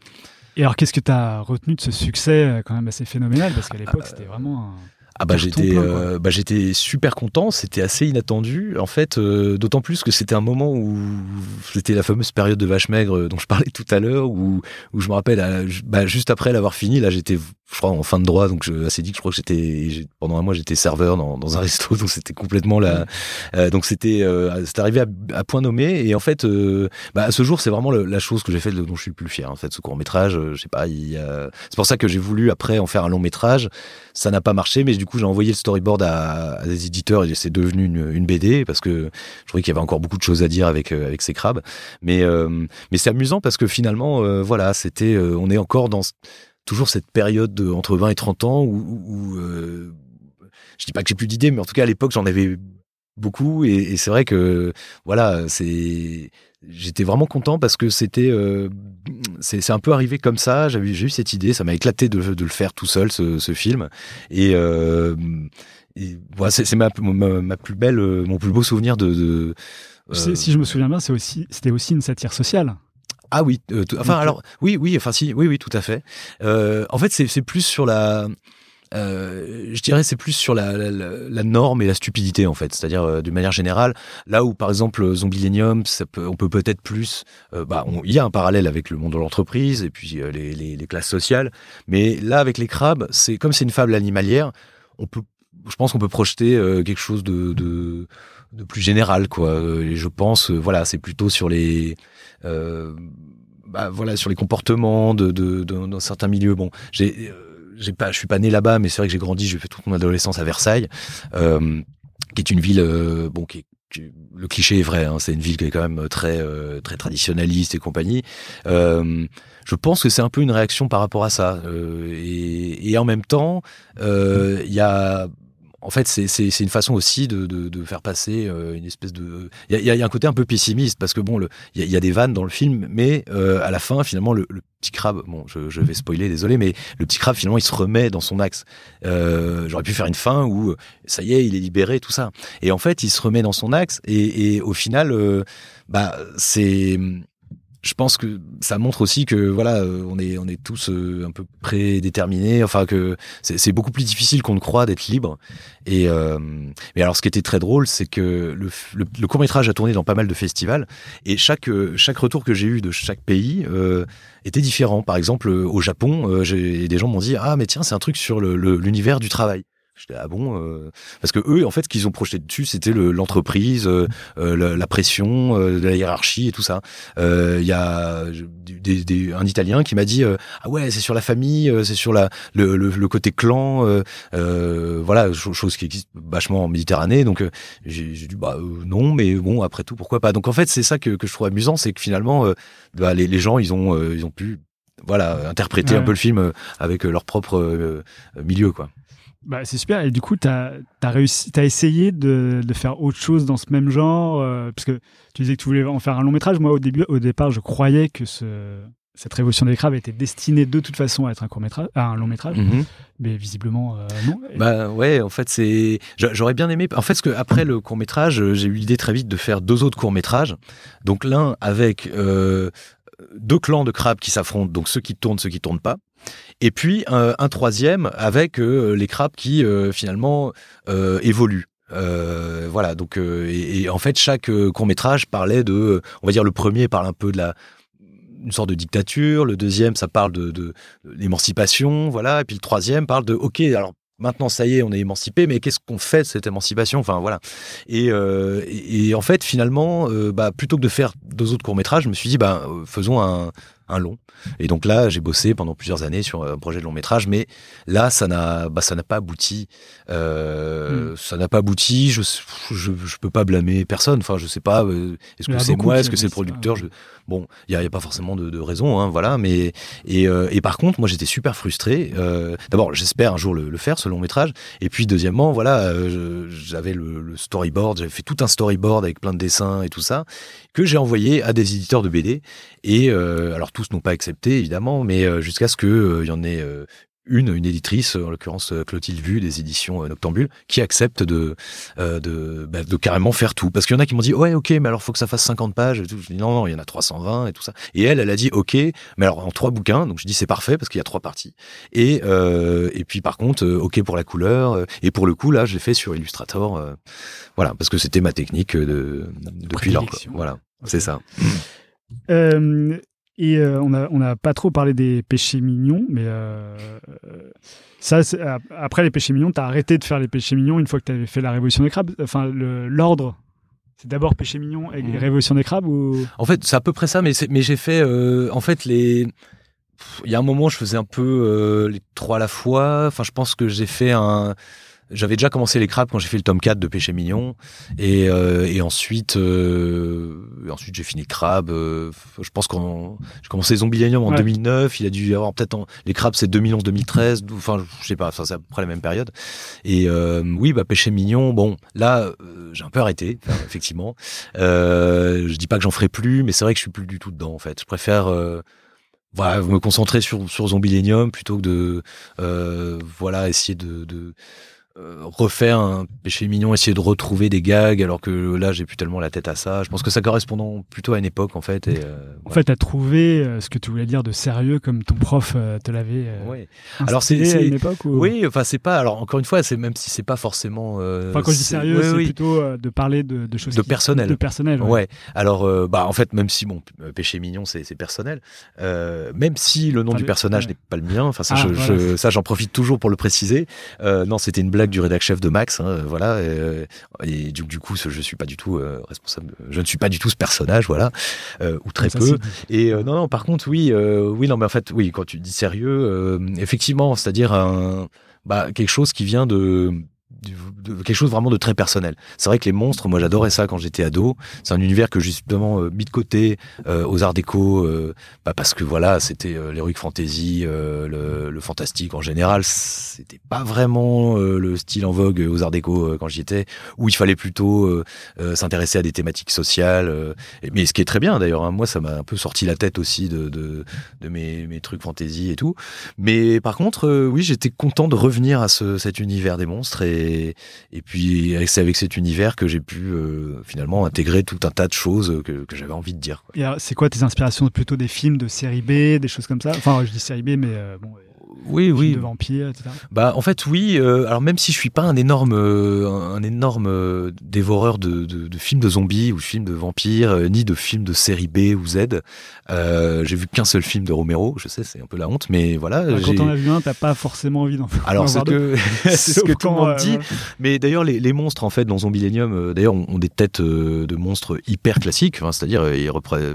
Et alors, qu'est-ce que tu as retenu de ce succès euh, quand même assez phénoménal? Parce qu'à l'époque, c'était vraiment. un- Ah bah j'étais euh, bah j'étais super content, c'était assez inattendu en fait, euh, d'autant plus que c'était un moment où c'était la fameuse période de vache maigre dont je parlais tout à l'heure, où où je me rappelle bah, juste après l'avoir fini, là j'étais je crois en fin de droit, donc je, assez dit que je crois que j'étais pendant un mois j'étais serveur dans, dans un resto, donc c'était complètement la euh, donc c'était euh, c'est arrivé à, à point nommé et en fait euh, bah, à ce jour c'est vraiment le- la chose que j'ai fait dont je suis le plus fier en fait ce court métrage, je sais pas, c'est pour ça que j'ai voulu après en faire un long métrage ça n'a pas marché, mais du coup j'ai envoyé le storyboard à, à des éditeurs et c'est devenu une, une BD parce que je trouvais qu'il y avait encore beaucoup de choses à dire avec euh, avec ces crabes. Mais euh, mais c'est amusant parce que finalement euh, voilà c'était euh, on est encore dans toujours cette période de, entre 20 et 30 ans où, euh, je dis pas que j'ai plus d'idées, mais en tout cas à l'époque j'en avais beaucoup. Et, c'est vrai que voilà c'est j'étais vraiment content parce que c'était euh, c'est un peu arrivé comme ça. J'avais j'ai eu cette idée. Ça m'a éclaté de, de le faire tout seul ce, film. Et, euh, et voilà c'est ma, plus belle mon plus beau souvenir de, Si je me souviens bien, c'est aussi, c'était aussi une satire sociale. Ah oui, euh, tout- enfin alors oui, oui, enfin si, oui, oui, tout à fait. Euh, en fait, c'est plus sur la, euh, je dirais, c'est plus sur la, la, norme et la stupidité en fait. C'est-à-dire euh, d'une manière générale, là où par exemple peut, on peut peut-être plus, euh, bah, on- il y a un parallèle avec le monde de l'entreprise et puis les, les, les classes sociales, mais là avec les crabes, c'est comme c'est une fable animalière, on peut, je pense qu'on peut projeter quelque chose de, de de plus général quoi. Euh, Et je pense, euh, voilà, c'est plutôt sur les euh, bah, voilà sur les comportements de, de, dans certains milieux. Bon, j'ai j'ai pas, je suis pas né là-bas, mais c'est vrai que j'ai grandi, j'ai fait toute mon adolescence à Versailles, qui est une ville bon qui est le cliché est vrai, hein, c'est une ville qui est quand même très euh, très traditionnaliste et compagnie. Euh, je pense que c'est un peu une réaction par rapport à ça, Euh, et, et en même temps, il y a en fait, c'est une façon aussi de, de, de faire passer euh, une espèce de. Il y y a- un côté un peu pessimiste parce que bon, il y a, des vannes dans le film, mais euh, à la fin, finalement, le, le petit crabe. Bon, je, je vais spoiler, désolé, mais le petit crabe finalement, il se remet dans son axe. Euh, J'aurais pu faire une fin où ça y est, il est libéré, tout ça. Et en fait, il se remet dans son axe et, et au final, euh, bah c'est je pense que ça montre aussi que voilà, euh, on est on est tous euh, un peu prédéterminés. Enfin que c'est beaucoup plus difficile qu'on ne croit d'être libre. Et euh, mais alors, ce qui était très drôle, c'est que le, le, le court métrage a tourné dans pas mal de festivals et chaque euh, chaque retour que j'ai eu de chaque pays euh, était différent. Par exemple, au Japon, des gens m'ont dit ah mais tiens c'est un truc sur l'univers du travail. J'étais ah bon euh, parce que eux en fait ce qu'ils ont projeté dessus c'était le- l'entreprise euh, euh, la, la pression euh, la hiérarchie et tout ça. Euh, il y a des, des- un italien qui m'a dit euh, ah ouais c'est sur la famille euh, c'est sur la le, le, le côté clan voilà cho- chose qui existe vachement en Méditerranée. Donc euh, j'ai dit bah non mais bon après tout pourquoi pas. Donc en fait c'est ça que, que je trouve amusant c'est que finalement euh, bah, les, les gens ils ont euh, ils ont pu voilà interpréter Ouais. un peu le film avec leur propre milieu quoi Bah, c'est super. Et du coup, tu as, réussi, t'as essayé de, de faire autre chose dans ce même genre, euh, parce que tu disais que tu voulais en faire un long métrage. Moi, au début, au départ, je croyais que ce, cette révolution des crabes était destinée de toute façon à être un court métrage, à un long métrage, Mhm. mais visiblement euh, non. Bah ouais, en fait c'est, j'a- j'aurais bien aimé. En fait, ce que après le court métrage, j'ai eu l'idée très vite de faire deux autres courts métrages. Donc l'un avec euh, deux clans de crabes qui s'affrontent, donc ceux qui tournent, ceux qui tournent pas. Et puis un, troisième avec euh, les crabes qui euh, finalement euh, évoluent. Voilà, donc et, en fait chaque court métrage parlait de, on va dire le premier parle un peu de la une sorte de dictature, le deuxième ça parle de, l'émancipation, voilà, et puis le troisième parle de ok alors maintenant ça y est on est émancipé mais qu'est-ce qu'on fait de cette émancipation? Enfin voilà et, et, en fait finalement bah, plutôt que de faire deux autres courts métrages je me suis dit bah faisons un, un long. Et donc là j'ai bossé pendant plusieurs années sur un projet de long métrage mais là ça n'a bah, ça n'a pas abouti. Euh, ça n'a pas abouti. Je, je je peux pas blâmer personne. Enfin je sais pas euh, est-ce que c'est moi est-ce que c'est le ça, producteur? ouais. je, bon il y a, pas forcément de, raison hein, voilà mais et, euh, et par contre moi j'étais super frustré euh, d'abord j'espère un jour le, faire ce long métrage et puis deuxièmement voilà euh, j'avais le, le storyboard j'avais fait tout un storyboard avec plein de dessins et tout ça que j'ai envoyé à des éditeurs de BD et alors tous n'ont pas accepté évidemment mais jusqu'à ce que il y en ait une, une éditrice, en l'occurrence euh, Clotilde Vu des éditions euh, Noctambule, qui accepte de, euh, de, bah, de carrément faire tout. Parce qu'il y en a qui m'ont dit, ouais, ok, mais alors faut que ça fasse 50 pages. Et tout. Je dis, non, non, il y en a 320 et tout ça. Et elle, elle a dit, ok, mais alors en trois bouquins. Donc je dis, c'est parfait parce qu'il y a trois parties. Et, euh, et puis par contre, euh, ok pour la couleur. euh, Et pour le coup, là, je l'ai fait sur Illustrator. euh, voilà, parce que c'était ma technique euh, de, depuis lors. Voilà, c'est ça. Euh, et euh, on n'a on a pas trop parlé des péchés mignons, mais euh, ça, après les péchés mignons, tu as arrêté de faire les péchés mignons une fois que tu avais fait la révolution des crabes. Enfin, l'ordre, c'est d'abord péché mignon et Mhm. révolution des crabes ou? En fait, c'est à peu près ça, mais, mais j'ai fait, euh, en fait, les. Il y a un moment, je faisais un peu les trois à la fois. Enfin, je pense que j'ai fait un. J'avais déjà commencé les crabes quand j'ai fait le tome 4 de Péché Mignon. Et, euh, et ensuite, euh, ensuite j'ai fini le crabe. euh, je pense qu'on j'ai commencé Zombielanium en Ouais. 2009. Il a dû y avoir peut-être en- les crabes, c'est 2011-2013. Enfin, je sais pas. Enfin, c'est à peu près la même période. Et euh, oui, bah Péché Mignon. Bon, là, euh, j'ai un peu arrêté, effectivement. Euh, je dis pas que j'en ferai plus, mais c'est vrai que je suis plus du tout dedans en fait. Je préfère euh, voilà, me concentrer sur sur Zombielanium plutôt que de euh, voilà essayer de, de refaire un péché mignon, essayer de retrouver des gags, alors que là j'ai plus tellement la tête à ça. Je pense que ça correspond plutôt à une époque en fait. Et, euh, En fait, as trouvé euh, ce que tu voulais dire de sérieux comme ton prof euh, te l'avait euh, instillé Alors, c'est- à une époque ou... Oui, enfin c'est pas. Alors encore une fois, c'est même si c'est pas forcément. euh, Enfin, quand je dis sérieux, oui, c'est oui. plutôt euh, de parler de, de choses De qui- personnel. De personnel, ouais. Ouais. Alors, euh, bah, en fait, même si bon, euh, péché mignon, c'est personnel. euh, même si le nom Enfin, du personnage ouais. n'est pas le mien. Enfin, ça, Ah, je, voilà. je- ça, j'en profite toujours pour le préciser. Euh, non, c'était une blague du rédac chef de Max. hein, voilà. euh, et du, du coup, je suis pas du tout euh, responsable. Je ne suis pas du tout ce personnage, voilà, euh, ou très Ça, peu. Et euh, non, non, par contre, oui, euh, oui, non, mais en fait, oui, quand tu dis sérieux, euh, effectivement, c'est-à-dire un, bah, quelque chose qui vient de, de quelque chose vraiment de très personnel. C'est vrai que les monstres, moi, j'adorais ça quand j'étais ado. C'est un univers que justement euh, mis de côté euh, aux Arts Déco, euh, bah, parce que voilà, c'était euh, l'heroic fantasy, euh, le, le fantastique en général. C'était pas vraiment euh, le style en vogue aux Arts Déco quand j'y étais, où il fallait plutôt s'intéresser à des thématiques sociales. mais ce qui est très bien d'ailleurs, hein, moi ça m'a un peu sorti la tête aussi de, de, de mes, mes trucs fantasy et tout. Mais par contre, oui, j'étais content de revenir à ce, cet univers des monstres et, et puis c'est avec cet univers que j'ai pu euh, finalement intégrer tout un tas de choses que, j'avais envie de dire. c'est quoi tes inspirations Plutôt des films de série B, des choses comme ça? Enfin, je dis série B, mais euh, bon, Oui, films oui. de vampires, etc. Bah en fait oui. euh, alors même si je suis pas un énorme, euh, un, énorme euh, dévoreur de, de, de films de zombies ou de films de vampires, ni de films de série B ou Z, j'ai vu qu'un seul film de Romero. Je sais, c'est un peu la honte, mais voilà. J'ai- quand on a vu un, t'as pas forcément envie d'en Alors d'en c'est que ce que tout le monde dit. Mais d'ailleurs, les, les monstres, en fait, dans euh, d'ailleurs, ont, des têtes de monstres hyper classiques. C'est-à-dire, ils repré- enfin,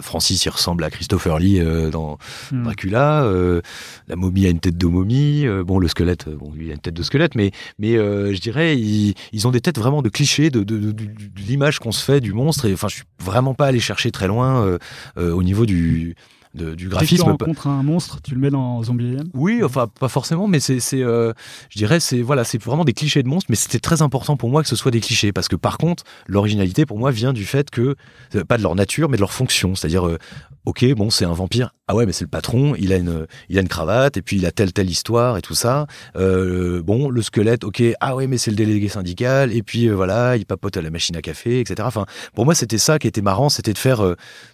Francis, il ressemble à Christopher Lee euh, dans Hmm. Dracula. euh, la momie a une tête de momie. euh, bon, le squelette, bon, lui, il a une tête de squelette. Mais, mais euh, je dirais, ils, ils ont des têtes vraiment de clichés de, de, de- de- de l'image qu'on se fait du monstre. Et enfin, je suis vraiment pas allé chercher très loin euh, euh, au niveau du de- du Dès que tu graphisme. rencontres un monstre, tu le mets dans Zombie Alien Oui, enfin pas forcément, mais c'est, c'est, euh, je dirais, c'est voilà, c'est vraiment des clichés de monstres, mais c'était très important pour moi que ce soit des clichés, parce que par contre, l'originalité pour moi vient du fait que euh, pas de leur nature, mais de leur fonction, c'est-à-dire, euh, ok, bon, c'est un vampire, ah ouais, mais c'est le patron, il a une, il a une cravate, et puis il a telle telle histoire et tout ça. Euh, bon, le squelette, ok, ah ouais, mais c'est le délégué syndical, et puis voilà, il papote à la machine à café, etc. Enfin, pour moi, c'était ça qui était marrant, c'était de faire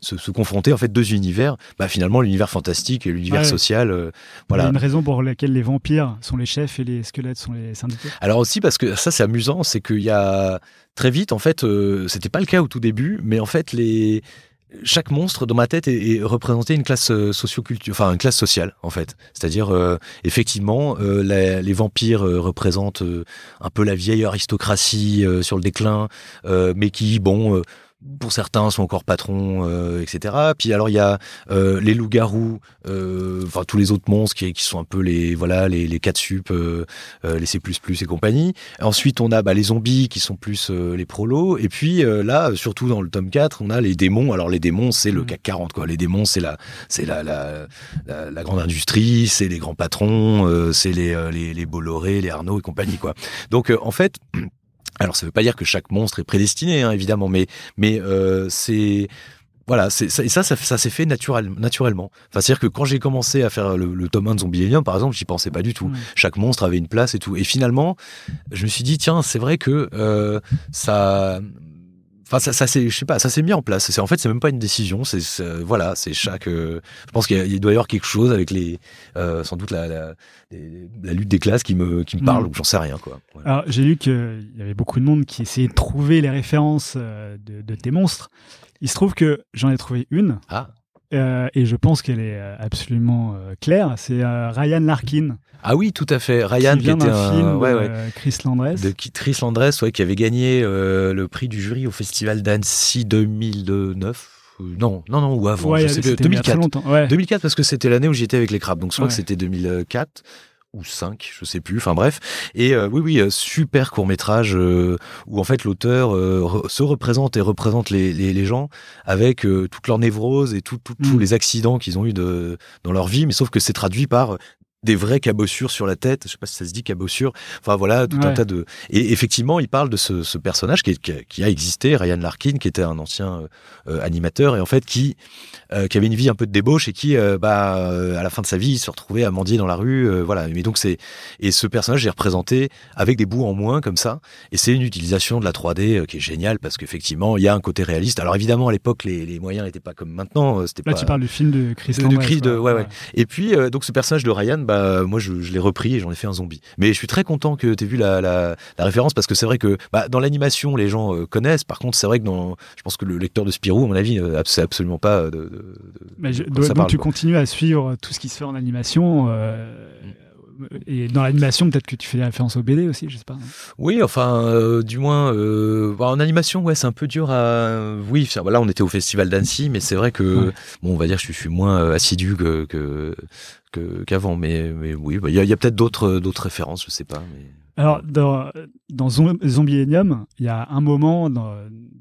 se, se confronter en fait deux univers, bah finalement l'univers fantastique et l'univers Ouais. social, euh, Il y a voilà. une raison pour laquelle les vampires sont les chefs et les squelettes sont les syndiqués. Alors aussi parce que ça c'est amusant, c'est qu'il y a très vite en fait, euh, c'était pas le cas au tout début, mais en fait les chaque monstre dans ma tête est, est représenté une classe euh, socioculture, enfin une classe sociale en fait. C'est-à-dire euh, effectivement euh, la- les vampires euh, représentent un peu la vieille aristocratie sur le déclin, mais qui bon. Pour certains sont encore patrons, euh, etc. Puis alors il y a euh, les loups-garous, euh, enfin tous les autres monstres qui, qui sont un peu les voilà les les 4 sup, les C++ et compagnie. Ensuite, on a bah, les zombies qui sont plus les prolos. Et puis là, surtout dans le tome 4, on a les démons. Alors les démons, c'est le Mm. CAC 40 quoi. Les démons, c'est la c'est la la, la la grande industrie, c'est les grands patrons, c'est les, les les Bolloré, les Arnaud et compagnie quoi. Donc en fait alors ça veut pas dire que chaque monstre est prédestiné hein, évidemment mais mais euh, c'est voilà, c'est ça, et ça, ça, ça s'est fait naturel, naturellement. Enfin, c'est-à-dire que quand j'ai commencé à faire le, le tome 1 de par exemple, j'y pensais pas du tout. Mm. Chaque monstre avait une place et tout. Et finalement, je me suis dit, tiens, c'est vrai que euh, ça. Enfin, ça, ça c'est, je sais pas, ça s'est mis en place. C'est en fait, c'est même pas une décision. C'est, c'est- voilà, c'est chaque. euh, je pense qu'il doit y avoir quelque chose avec les, euh, sans doute la, la, les- la lutte des classes qui me, qui me Mm. parle ou j'en sais rien quoi. Voilà. Alors, j'ai lu qu'il y avait beaucoup de monde qui essayait de trouver les références euh, de, de tes monstres. Il se trouve que j'en ai trouvé une, Ah, euh, et je pense qu'elle est euh, absolument euh, claire. C'est euh, Ryan Larkin, ah oui, tout à fait. Ryan qui qui, vient était d'un un, film ouais, de ouais. Chris Landress. de Chris Landress, ouais, qui avait gagné le prix du jury au Festival d'Annecy 2009. Euh, Non, non, non, ou avant, je sais plus. c'était il y a très 2004. longtemps. Ouais. 2004 parce que c'était l'année où j'étais avec les crabes. Donc je crois que c'était 2004 ou 5, je sais plus. Enfin bref. Et euh, oui, oui, euh, super court métrage euh, où en fait l'auteur euh, re- se représente et représente les, les, les gens avec euh, toute leur névrose et tout, tout- tous Mm. les accidents qu'ils ont eu de, dans leur vie. Mais sauf que c'est traduit par des vraies cabossures sur la tête. Je sais pas si ça se dit cabossure. Enfin voilà, tout un tas de. Et effectivement, il parle de ce, ce personnage qui, est- qui a- existé, Ryan Larkin, qui était un ancien euh, euh, animateur et en fait qui euh, qui avait une vie un peu de débauche et qui, euh, bah, euh, à la fin de sa vie, se retrouvait à mendier dans la rue. euh, voilà. Mais donc c'est et ce personnage est représenté avec des bouts en moins comme ça. Et c'est une utilisation de la 3D euh, qui est géniale parce qu'effectivement, il y a un côté réaliste. Alors évidemment, à l'époque, les, les moyens n'étaient pas comme maintenant. Là, pas. tu parles du film de Chris de-. Chris, de- ouais, ouais. Et puis, euh, donc, ce personnage de Ryan, bah, moi, je, je l'ai repris et j'en ai fait un zombie. Mais je suis très content que tu aies vu la, la, la référence parce que c'est vrai que bah, dans l'animation, les gens euh, connaissent. Par contre, c'est vrai que dans, je pense que le lecteur de Spirou, à mon avis, euh, c'est absolument pas euh, de, de- de- Mais je- donc, parle, tu quoi. continues à suivre tout ce qui se fait en animation. euh, Et dans l'animation, peut-être que tu fais des références au BD aussi, je sais pas. Oui, enfin, euh, du moins, euh, bah, en animation, ouais, c'est un peu dur à. Oui, ça- là, on était au festival d'Annecy, mais c'est vrai que, Ouais. bon, on va dire, que je suis moins euh, assidu que qu'avant, mais, mais oui, bah, il y a, peut-être d'autres d'autres références, je sais pas. Mais... Alors, dans, dans Zom- Zombielenium, il y a un moment dans,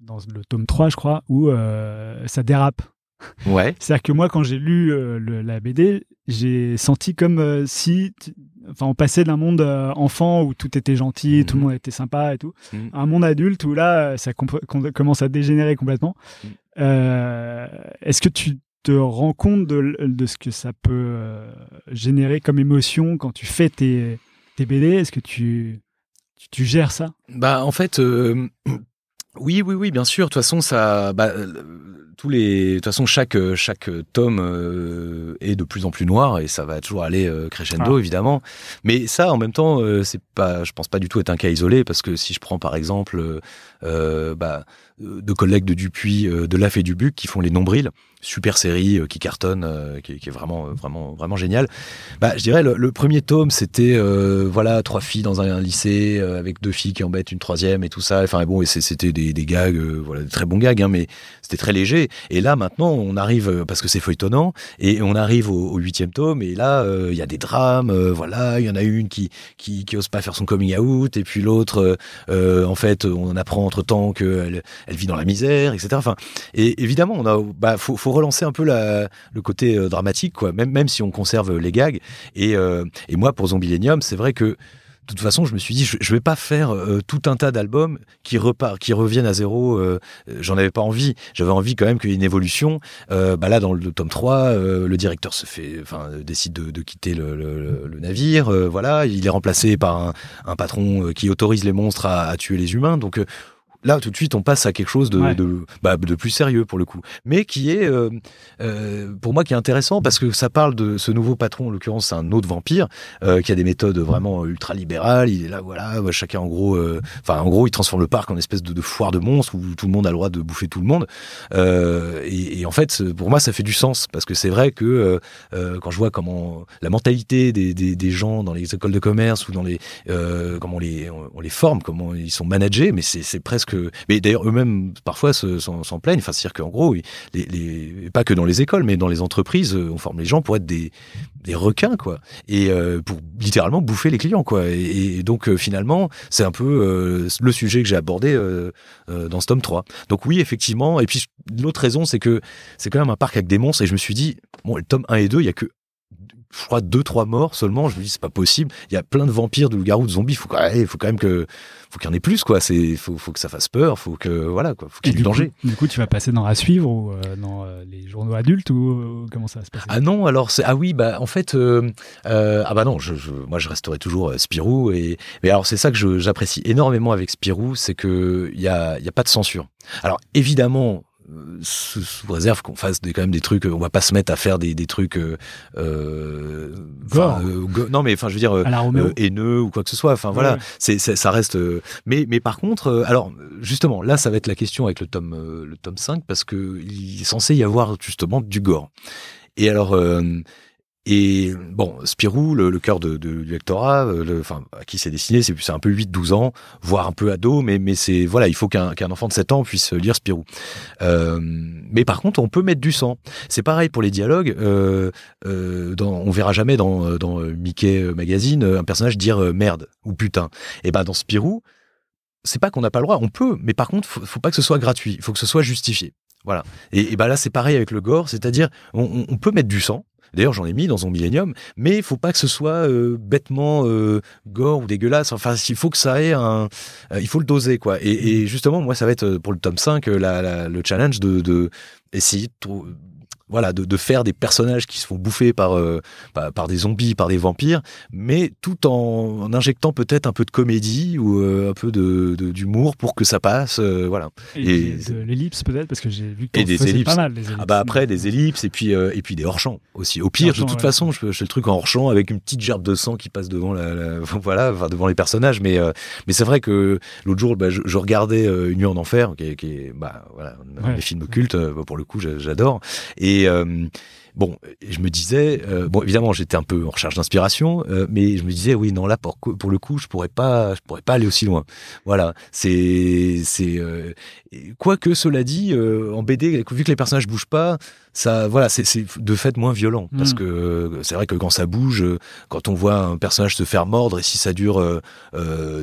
dans le tome 3, je crois, où euh, ça dérape. Ouais. C'est-à-dire que moi, quand j'ai lu euh, le- la BD, j'ai senti comme euh, si, enfin, on passait d'un monde euh, enfant où tout était gentil, tout le Mhm. monde était sympa et tout, Mhm. à un monde adulte où là, ça com- commence à dégénérer complètement. Mhm. Euh, Est-ce que tu te rends compte de, ce que ça peut euh, générer comme émotion quand tu fais tes, tes BD Est-ce que tu, tu, tu gères ça? Bah en fait, euh, oui, oui, oui, bien sûr. De toute façon, ça, bah, euh, tous les, de toute façon, chaque euh, chaque tome euh, est de plus en plus noir et ça va toujours aller euh, crescendo, Ah. évidemment. Mais ça, en même temps, euh, c'est pas, je pense pas du tout être un cas isolé parce que si je prends par exemple, euh, bah, euh, deux collègues de Dupuis, euh, de Laf et Dubuc qui font les nombrils, super série qui cartonne, qui, est- vraiment, vraiment, vraiment génial. Bah, je dirais le, premier tome, c'était voilà trois filles dans un, lycée avec deux filles qui embêtent une troisième et tout ça. Enfin bon, et c'était des, gags, voilà, des très bons gags, hein, mais c'était très léger. Et là maintenant, on arrive parce que c'est feuilletonnant et on arrive au, huitième tome et là il y a des drames. voilà, il y en a une qui qui, qui ose pas faire son coming out et puis l'autre, en fait, on apprend entre temps qu'elle elle elle vit dans la misère, etc. Enfin, et évidemment, on a, bah, faut, relancer un peu le côté euh, dramatique, quoi. Même, même si on conserve les gags. Et, euh, moi, pour Zombilenium, c'est vrai que de toute façon, je me suis dit, je, je vais pas faire euh, tout un tas d'albums qui repart, qui reviennent à zéro. J'en avais pas envie. J'avais envie quand même qu'il y ait une évolution. Bah là, dans le tome 3, euh, le directeur se fait, enfin, décide de, quitter le, navire. Voilà, il est remplacé par un, un patron qui autorise les monstres à, à tuer les humains. Donc là tout de suite on passe à quelque chose de, Ouais. de, bah, de plus sérieux pour le coup. Mais qui est euh, euh, pour moi qui est intéressant parce que ça parle de ce nouveau patron en l'occurrence c'est un autre vampire euh, qui a des méthodes vraiment ultra libérales il est là voilà ouais, chacun en gros euh, enfin en gros il transforme le parc en espèce de, de foire de monstres où tout le monde a le droit de bouffer tout le monde. Euh, et, et en fait pour moi ça fait du sens parce que c'est vrai que euh, quand je vois comment la mentalité des, des, des gens dans les écoles de commerce ou dans les euh, comment on les on les forme comment ils sont managés mais c'est c'est mais d'ailleurs eux-mêmes parfois se- s'en plaignent. Enfin c'est-à-dire qu'en gros pas que dans les écoles mais dans les entreprises euh, on forme les gens pour être des requins quoi. Et euh, pour littéralement bouffer les clients quoi. Et, donc euh, finalement c'est un peu le sujet que j'ai abordé dans ce tome 3 donc oui effectivement et puis l'autre raison c'est que c'est quand même un parc avec des monstres et je me suis dit bon le tome 1 et 2 il y a que je crois deux trois morts seulement. Je me dis c'est pas possible. Il y a plein de vampires de loups-garous de zombies. Faut quand même, faut quand même que faut qu'il y en ait plus quoi. C'est faut, faut que ça fasse peur. Faut que voilà quoi. Faut qu'il y ait du danger. Coup, du coup, tu vas passer dans à suivre ou euh, dans euh, les journaux adultes ou euh, comment ça va se passer? Ah non, alors c'est ah oui bah en fait ah bah non, je, je- moi je resterai toujours Spirou et mais alors c'est ça que j'apprécie énormément avec Spirou, c'est que il y a il y a pas de censure. Alors évidemment sous, sous réserve qu'on fasse des, quand même des trucs, on va pas se mettre à faire des, des trucs euh, euh, Gore. euh, go- non mais enfin je veux dire euh, haineux ou quoi que ce soit. Enfin voilà, Ouais. c'est, c'est- ça reste. mais, mais par contre, alors justement, là, ça va être la question avec le tome, le tome 5 parce que il est censé y avoir justement du gore. Et alors, et bon, Spirou, le, cœur de, du lectorat, euh, enfin, à qui c'est destiné, c'est, un peu 8-12 ans, voire un peu ado, mais, mais c'est, voilà, il faut qu'un, enfant de 7 ans puisse lire Spirou. Euh, mais par contre, on peut mettre du sang. C'est pareil pour les dialogues. Euh, on verra jamais dans, dans Mickey Magazine un personnage dire merde ou putain. Et ben dans Spirou, c'est pas qu'on n'a pas le droit, on peut, mais par contre, faut, faut pas que ce soit gratuit, il faut que ce soit justifié. Voilà. Et, et ben là, c'est pareil avec le gore, c'est-à-dire on peut mettre du sang. D'ailleurs, j'en ai mis dans son Millennium, mais il faut pas que ce soit euh, bêtement euh, gore ou dégueulasse. Enfin, il faut que ça ait un, euh, il faut le doser quoi. Et, justement, moi, ça va être pour le tome 5 euh, la, la- le challenge de, de voilà, de, de faire des personnages qui se font bouffer par, euh, par, par des zombies, par des vampires, mais tout en, en injectant peut-être un peu de comédie ou euh, un peu de de- d'humour pour que ça passe. euh, voilà. Et, et- de l'ellipse peut-être parce que j'ai vu que Et des ellipses. pas mal. Les ellipses. Ah bah après des ellipses et puis et puis des hors champs aussi. Au pire, de Hors-champ, toute ouais. façon, je, fais- je fais le truc en hors champ avec une petite gerbe de sang qui passe devant la, la- voilà, enfin, devant les personnages. Mais mais c'est vrai que l'autre jour, bah, je, je regardais Une nuit en enfer, qui est, qui bah voilà, un Ouais. des films cultes. euh, pour le coup, j'a- j'adore. Et euh, Bon, je me disais, euh, bon, évidemment, j'étais un peu en recherche d'inspiration, euh, mais je me disais, oui, non, là, pour, pour le coup, je pourrais pas, je pourrais pas aller aussi loin. Voilà, c'est, c'est, euh, et quoique cela dit, en BD, vu que les personnages bougent pas, ça, voilà, c'est, c'est de fait moins violent, parce Mm. que euh, c'est vrai que quand ça bouge, quand on voit un personnage se faire mordre, et si ça dure,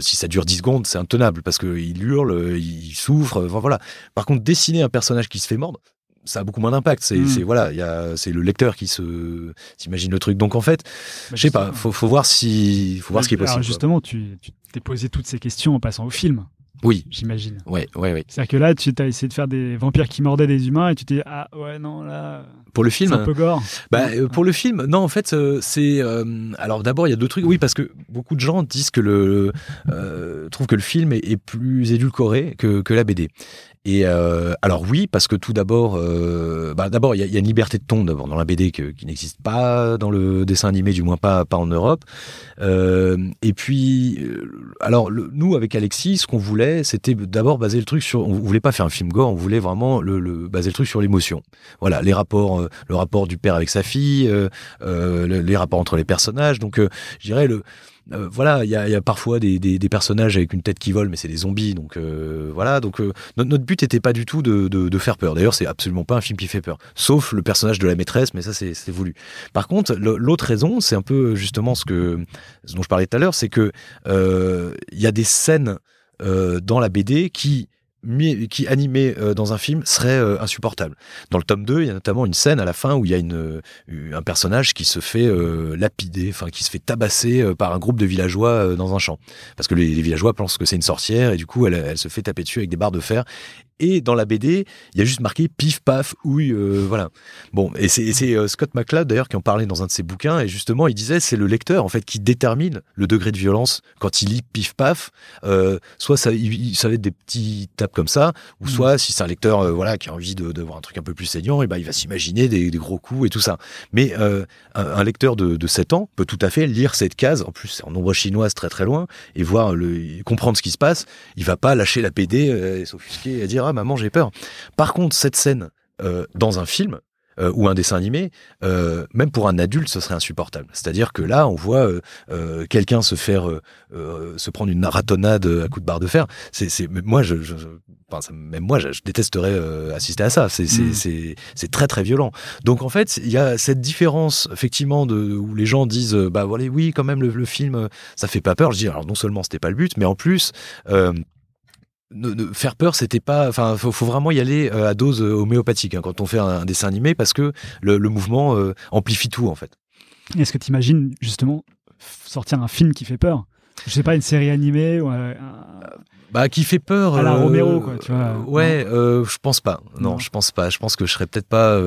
si ça dure 10 secondes, c'est intenable, parce que il hurle, il souffre, enfin, voilà. Par contre, dessiner un personnage qui se fait mordre, ça a beaucoup moins d'impact. C'est, Mm. c'est voilà, c'est le lecteur qui se s'imagine le truc. Donc en fait, Bah, je sais pas, faut, faut voir si, faut voir ce qui est possible. Alors justement, tu t'es posé toutes ces questions en passant au film, Oui, j'imagine. ouais, ouais, ouais. C'est-à-dire que là, tu as essayé de faire des vampires qui mordaient des humains et tu t'es dit, ah ouais, non, là, Pour le c'est film, un peu gore. Bah, euh, pour le film, non, en fait, euh, c'est. euh, alors d'abord, il y a deux trucs. Oui, parce que beaucoup de gens disent que le. euh, trouvent que le film est, est plus édulcoré que, que la BD. Et euh, alors oui, parce que tout d'abord, euh, bah, d'abord, il y, y a une liberté de ton d'abord dans la BD que- qui n'existe pas dans le dessin animé, du moins pas, pas en Europe. Euh, et puis, euh, alors nous avec Alexis, ce qu'on voulait, c'était d'abord baser le truc sur. On voulait pas faire un film gore, on voulait vraiment le, le- baser le truc sur l'émotion. Voilà, les rapports, euh, le rapport du père avec sa fille, euh, le- les rapports entre les personnages. Donc, je dirais le. Euh, voilà, il y a, y a parfois des, des, des personnages avec une tête qui vole, mais c'est des zombies. Donc euh, voilà, donc euh, notre, but n'était pas du tout de, de, de faire peur. D'ailleurs, c'est absolument pas un film qui fait peur, sauf le personnage de la maîtresse, mais ça c'est voulu. Par contre, l'autre raison, c'est un peu justement ce que ce dont je parlais tout à l'heure, c'est que euh, il y a des scènes euh, dans la BD qui qui animé euh, dans un film serait euh, insupportable. Dans le tome 2, il y a notamment une scène à la fin où il y a une, euh, un personnage qui se fait euh, lapider, enfin qui se fait tabasser euh, par un groupe de villageois euh, dans un champ. Parce que les, les villageois pensent que c'est une sorcière et du coup elle, elle se fait taper dessus avec des barres de fer. Et dans la BD, il y a juste marqué pif paf ouille, euh, voilà. Bon, et c'est euh, Scott McCloud d'ailleurs qui en parlait dans un de ses bouquins et justement il disait c'est le lecteur en fait qui détermine le degré de violence quand il lit pif paf. Euh, soit ça, il, il- ça va être des petits tapes comme ça, ou Mm. soit si c'est un lecteur euh, voilà qui a envie de, de voir un truc un peu plus saignant, et ben il va s'imaginer des, des gros coups et tout ça. Mais un, un lecteur de, de 7 ans peut tout à fait lire cette case, en plus c'est en nombre chinoise très très loin, et voir le comprendre ce qui se passe. Il va pas lâcher la euh, et s'offusquer et dire ah maman j'ai peur. Par contre cette scène euh, dans un film euh, ou un dessin animé, euh, même pour un adulte, ce serait insupportable. C'est-à-dire que là, on voit euh, quelqu'un se faire, se prendre une ratonnade à coups de barre de fer. C'est, moi, je, enfin, même moi, je, je détesterais assister à ça. C'est, c'est, très très violent. Donc en fait, il y a cette différence effectivement de où les gens disent, bah voilà, oui, quand même le, le film, ça fait pas peur. Je dis, alors non seulement c'était pas le but, mais en plus. Ne, ne- faire peur, c'était pas. Enfin, faut, faut vraiment y aller euh, à dose euh, homéopathique hein, quand on fait un, un dessin animé parce que le, le mouvement euh, amplifie tout en fait. Est-ce que tu imagines justement sortir un film qui fait peur? Je sais pas, une série animée ou un- Bah, qui fait peur. À la euh, Romero, quoi, tu vois. ouais, euh, je pense pas. Non, Non. je pense pas. Je pense que je serais peut-être pas.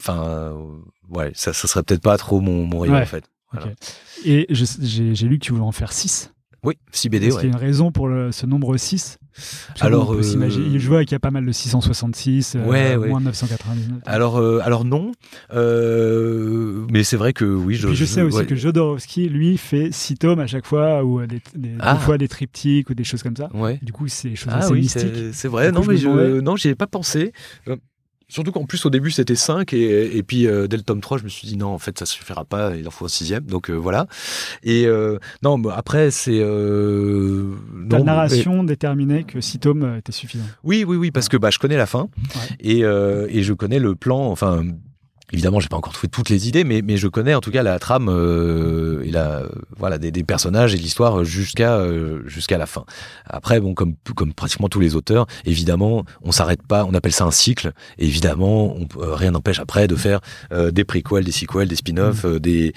Enfin, ouais, ça, ça serait peut-être pas trop mon, mon rayon Ouais. en fait. Voilà. Et j'ai lu que tu voulais en faire 6. Oui, 6 BD, Est-ce ouais. qu'il y a une raison pour le- ce nombre 6 Alors, euh, je vois qu'il y a pas mal de 666, euh, Ouais, ouais. moins de 999. Alors, euh, alors non, euh, mais c'est vrai que oui, je. je sais aussi ouais. que Jodorowsky, lui, fait 6 tomes à chaque fois, ou euh, des, des, Ah. des fois des triptyques ou des choses comme ça. Ouais. Du coup, c'est des choses Ah assez oui, mystiques. c'est vrai. Coup, non, je mais je, non, j'y ai pas pensé. Euh, Surtout qu'en plus au début c'était 5 et, et puis euh, dès le tome 3 je me suis dit non en fait ça suffira pas il en faut un sixième donc euh, voilà et euh, non bah, après c'est euh, Ta non, mais- narration déterminait que 6 tomes euh, étaient suffisants. oui oui oui parce que bah je connais la fin Ouais. et, euh, et je connais le plan enfin Évidemment, j'ai pas encore trouvé toutes les idées, mais, mais je connais en tout cas la trame euh, et la voilà des, des personnages et l'histoire jusqu'à euh, jusqu'à la fin. Après, bon, comme comme pratiquement tous les auteurs, évidemment, on s'arrête pas. On appelle ça un cycle. Et évidemment, on, euh, rien n'empêche après de faire euh, des préquels, des sequels, des spin-offs, euh, des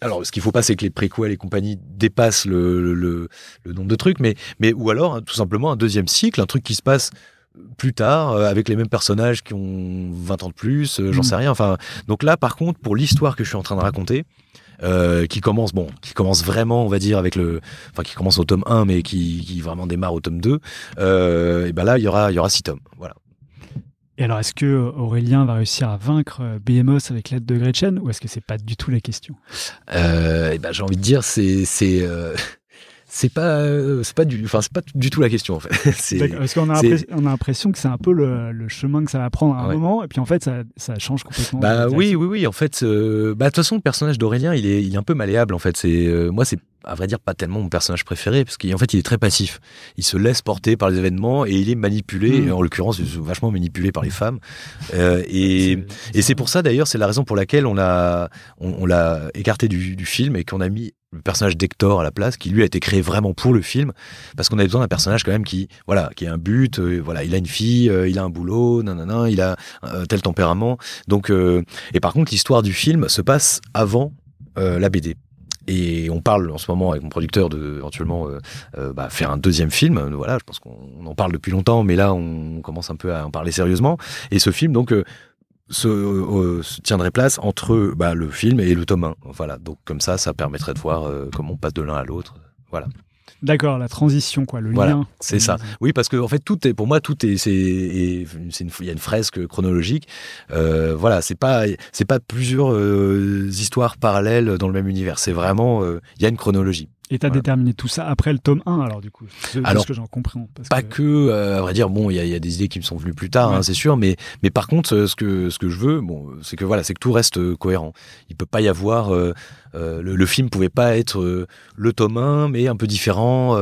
alors, ce qu'il faut pas, c'est que les préquels et compagnie dépassent le, le, le- le nombre de trucs, mais, mais ou alors hein, tout simplement un deuxième cycle, un truc qui se passe plus tard euh, avec les mêmes personnages qui ont 20 ans de plus, euh, j'en Mm. sais rien. Enfin, donc là, par contre, pour l'histoire que je suis en train de raconter, euh, qui commence bon, qui commence vraiment, on va dire avec le, enfin qui commence au tome 1, mais qui, qui vraiment démarre au tome 2, euh, et ben là, il y aura, il y aura six tomes, voilà. Et alors, est-ce que Aurélien va réussir à vaincre Behemoth avec l'aide de Gretchen, ou est-ce que c'est pas du tout la question? Et ben j'ai envie de dire, c'est, c'est, c'est pas, euh, c'est pas du, enfin c'est pas du tout la question en fait. Parce qu'on a, on a l'impression que c'est un peu le, le chemin que ça va prendre à un Ouais. moment, et puis en fait, ça, ça change complètement. Bah oui, oui, oui. En fait, euh, bah de toute façon, le personnage d'Aurélien, il est, il est un peu malléable. En fait, c'est euh, moi, c'est à vrai dire pas tellement mon personnage préféré parce qu'en fait, il est très passif. Il se laisse porter par les événements et il est manipulé. Mm. En l'occurrence, vachement manipulé par les femmes. Euh, et C'est- et c'est pour ça d'ailleurs, c'est la raison pour laquelle on l'a, on, on l'a écarté du, du film et qu'on a mis le personnage d'Hector à la place, qui lui a été créé vraiment pour le film, parce qu'on avait besoin d'un personnage quand même qui, voilà, qui a un but, euh, voilà, il a une fille, euh, il a un boulot, nanana, il a tel tempérament. Donc, euh, et par contre, l'histoire du film se passe avant la BD. Et on parle en ce moment avec mon producteur de éventuellement bah, faire un deuxième film. Voilà, je pense qu'on on en parle depuis longtemps, mais là on commence un peu à en parler sérieusement. Et ce film, donc, se, euh, se tiendrait place entre bah, le film et le tome 1. Voilà, donc comme ça, ça permettrait de voir euh, comment on passe de l'un à l'autre. Voilà. D'accord, la transition, quoi, le Voilà, lien. c'est ça. Oui, parce que en fait, tout est pour moi, tout est, c'est, il y a une fresque chronologique. Euh, voilà, c'est pas, c'est pas plusieurs euh, histoires parallèles dans le même univers. C'est vraiment, il y a une chronologie. Et Voilà. déterminé tout ça après le tome 1, alors du coup. C'est ce que j'en comprends. Parce Pas que, euh, à vrai dire, bon, il y a, il y a des idées qui me sont venues plus tard, Ouais. hein, c'est sûr, mais, mais par contre, euh, ce que, ce que je veux, bon, c'est que voilà, c'est que tout reste euh, cohérent. Il peut pas y avoir, euh, euh, le, le film pouvait pas être le tome 1, mais un peu différent,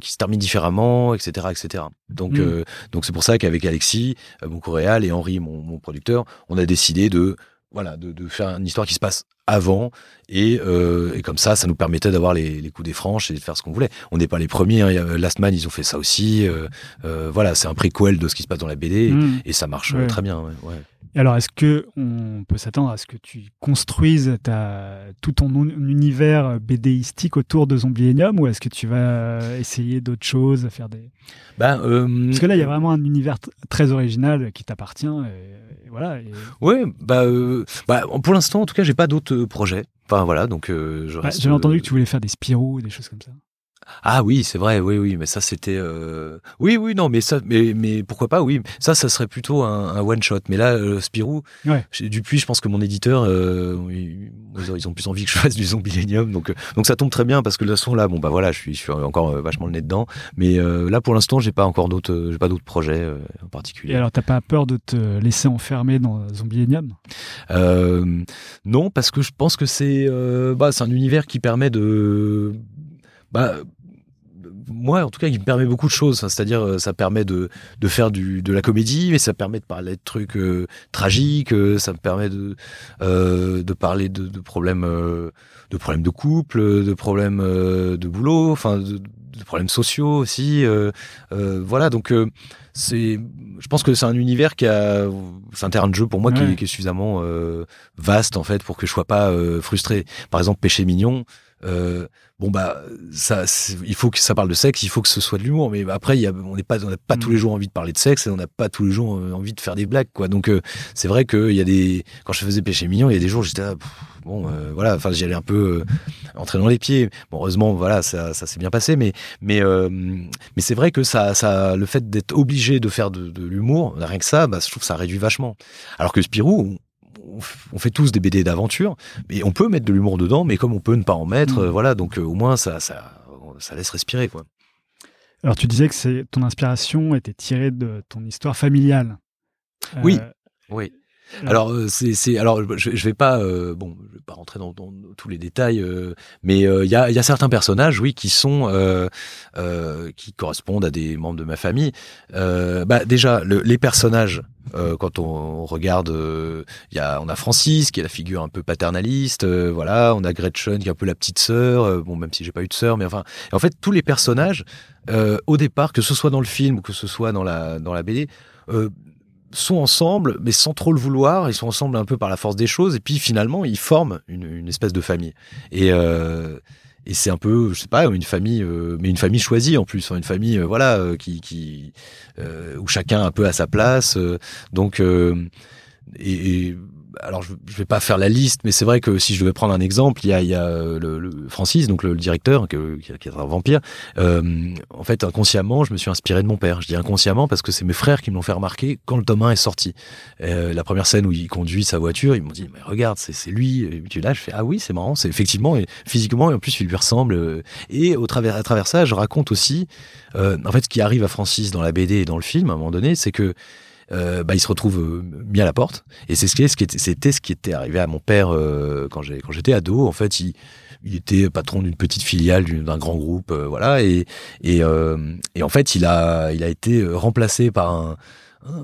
qui se termine différemment, etc., etc. Donc, Mm. donc c'est pour ça qu'avec Alexis, mon coréal, et Henri, mon, mon producteur, on a décidé de voilà, de, de faire une histoire qui se passe avant et, euh, et comme ça, ça nous permettait d'avoir les, les coups des franches et de faire ce qu'on voulait. On n'est pas les premiers. Hein. A- Last Man, ils ont fait ça aussi. Euh, euh, voilà, c'est un préquel de ce qui se passe dans la BD Mm. et ça marche Ouais. euh, très bien. ouais, ouais. Et alors, est-ce que on peut s'attendre à ce que tu construises ta, tout ton un- univers BDistique autour de Zombielenium ou est-ce que tu vas essayer d'autres choses, faire des... Ben, euh, Parce que là, il y a vraiment un univers très original qui t'appartient. Et, et voilà. et- ouais, bah, euh, bah, pour l'instant, en tout cas, j'ai pas d'autres euh, projets. Enfin voilà, donc euh, je Ouais, reste, J'avais entendu que tu voulais faire des Spirou, des choses comme ça. Ah oui, c'est vrai, oui, oui, mais ça c'était, euh... oui, oui, non, mais ça, mais, mais pourquoi pas, oui, ça, ça serait plutôt un, un one shot. Mais là, euh, Spirou, Ouais. chez Dupuis, je pense que mon éditeur, euh, ils, ils ont- plus envie que je fasse du Zombielenium, donc, donc ça tombe très bien parce que de toute façon là, bon bah voilà, je suis, je suis encore vachement le nez dedans, mais là pour l'instant, j'ai pas encore d'autres, j'ai pas d'autres projets en particulier. Et alors, t'as pas peur de te laisser enfermer dans Zombielenium non, parce que je pense que c'est bah, c'est un univers qui permet de. Bah, moi, en tout cas, qui me permet beaucoup de choses. Enfin, C'est-à-dire, euh, ça permet de, de faire du, de la comédie, mais ça permet de parler de trucs euh, tragiques. euh, ça me permet de, euh, de parler de, de problèmes, euh, de problèmes de couple, de problèmes de boulot, enfin, de, de problèmes sociaux aussi. voilà, donc. c'est, je pense que c'est un univers qui a, c'est un terrain de jeu pour moi qui, Ouais. qui est suffisamment vaste en fait pour que je sois pas frustré. Par exemple, Péché mignon. Euh, bon bah ça, il faut que ça parle de sexe, il faut que ce soit de l'humour. Mais après, il y a, on n'est pas, on n'a pas Mm. tous les jours envie de parler de sexe et on n'a pas tous les jours euh, envie de faire des blagues quoi. Donc euh, c'est vrai qu'il y a des, quand je faisais Péché mignon, il y a des jours j'étais bon euh, voilà, enfin j'y allais un peu entrer dans les pieds. Bon heureusement voilà ça, ça s'est bien passé, mais mais euh, mais c'est vrai que ça, ça, le fait d'être obligé de faire de, de l'humour, rien que ça, bah, je trouve que ça réduit vachement. Alors que Spirou, on, fait tous des BD d'aventure, mais on peut mettre de l'humour dedans, mais comme on peut ne pas en mettre, Mm. voilà, donc euh, au moins ça, ça, ça laisse respirer, quoi. Alors, tu disais que ton inspiration était tirée de ton histoire familiale. Oui. Euh, Oui. Alors- euh, c'est alors je, je vais pas euh, bon vais pas rentrer dans, tous les détails euh, mais il y a y a certains personnages oui qui sont qui correspondent à des membres de ma famille. Bah déjà le- les personnages quand on regarde y a on a Francis qui est la figure un peu paternaliste voilà on a Gretchen qui est un peu la petite sœur bon même si j'ai pas eu de sœur mais enfin en fait tous les personnages au départ que ce soit dans le film ou que ce soit dans la dans la BD sont ensemble, mais sans trop le vouloir. Ils sont ensemble un peu par la force des choses, et puis finalement, ils forment une, une espèce de famille. Et, euh, et c'est un peu, je sais pas, une famille, euh, mais une famille choisie en plus, hein, une famille, euh, voilà, euh, qui, qui euh, où chacun un peu à sa place. euh, donc, et, et alors je, je vais pas faire la liste, mais c'est vrai que si je devais prendre un exemple, il y a, euh, le, Francis, donc le, directeur, qui, est un vampire. Euh, en fait, inconsciemment, je me suis inspiré de mon père. Je dis inconsciemment parce que c'est mes frères qui me l'ont fait remarquer quand le tome 1 est sorti. Euh, la première scène où il conduit sa voiture, ils m'ont dit mais regarde, c'est lui. Et puis là, je fais ah oui, c'est marrant, c'est effectivement et physiquement et en plus il lui ressemble. Et au travers à travers ça, je raconte aussi en fait ce qui arrive à Francis dans la BD et dans le film à un moment donné, c'est que euh, bah, il se retrouve euh, mis à la porte. Et c'est ce qui est- ce qui était, c'était ce qui était arrivé à mon père euh, quand j'ai quand j'étais ado. En fait, il, il était patron d'une petite filiale d'un grand groupe, euh, voilà. Et et, euh, et en fait, il a il a été euh, remplacé par un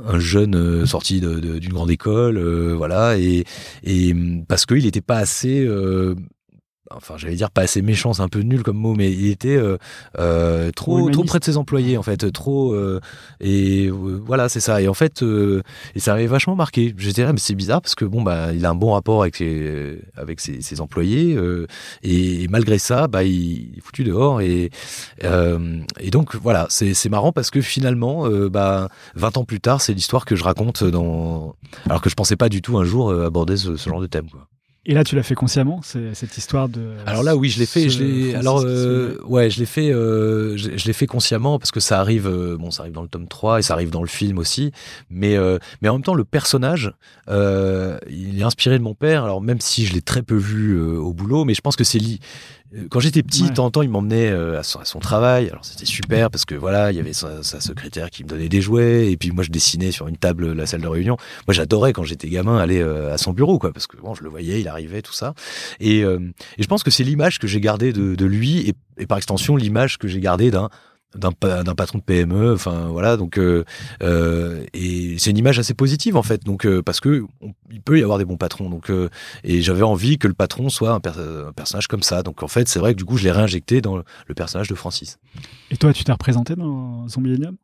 un jeune sorti d'une grande école, voilà, et, et parce qu'il n'était pas assez, enfin j'allais dire pas assez méchant, c'est un peu nul comme mot, mais il était euh, euh, trop trop près de ses employés en fait, trop euh, et voilà c'est ça. Et en fait, et ça m'avait vachement marqué. J'étais là, mais c'est bizarre parce que bon bah il a un bon rapport avec ses avec ses, ses employés et, malgré ça, bah il est foutu dehors et et donc voilà, c'est c'est marrant parce que finalement, bah 20 ans plus tard, c'est l'histoire que je raconte dans alors que je pensais pas du tout un jour aborder ce, ce genre de thème quoi. Et là, tu l'as fait consciemment, cette histoire de. Alors là, oui, je l'ai fait. Je l'ai. Alors, euh, ouais, je l'ai fait. Euh, je, je l'ai fait consciemment parce que ça arrive. euh, bon, ça arrive dans le tome 3 et ça arrive dans le film aussi. Mais, mais en même temps, le personnage, il est inspiré de mon père. Alors même si je l'ai très peu vu au boulot, mais je pense que c'est li- Quand j'étais petit, Ouais. de temps en temps, il m'emmenait euh, à, son, à son travail. Alors c'était super parce que voilà, il y avait sa, sa secrétaire qui me donnait des jouets et puis moi je dessinais sur une table la salle de réunion. Moi j'adorais quand j'étais gamin aller euh, à son bureau quoi parce que bon, je le voyais, il arrivait tout ça. Et, euh, et je pense que c'est l'image que j'ai gardée de, de lui et, et par extension l'image que j'ai gardée d'un d'un pa- d'un patron de PME enfin voilà donc euh, euh, et c'est une image assez positive en fait donc euh, parce que on- il peut y avoir des bons patrons donc et j'avais envie que le patron soit un, per- un personnage comme ça donc en fait c'est vrai que du coup je l'ai réinjecté dans le, personnage de Francis. Et toi, tu t'es représenté dans Zombielanium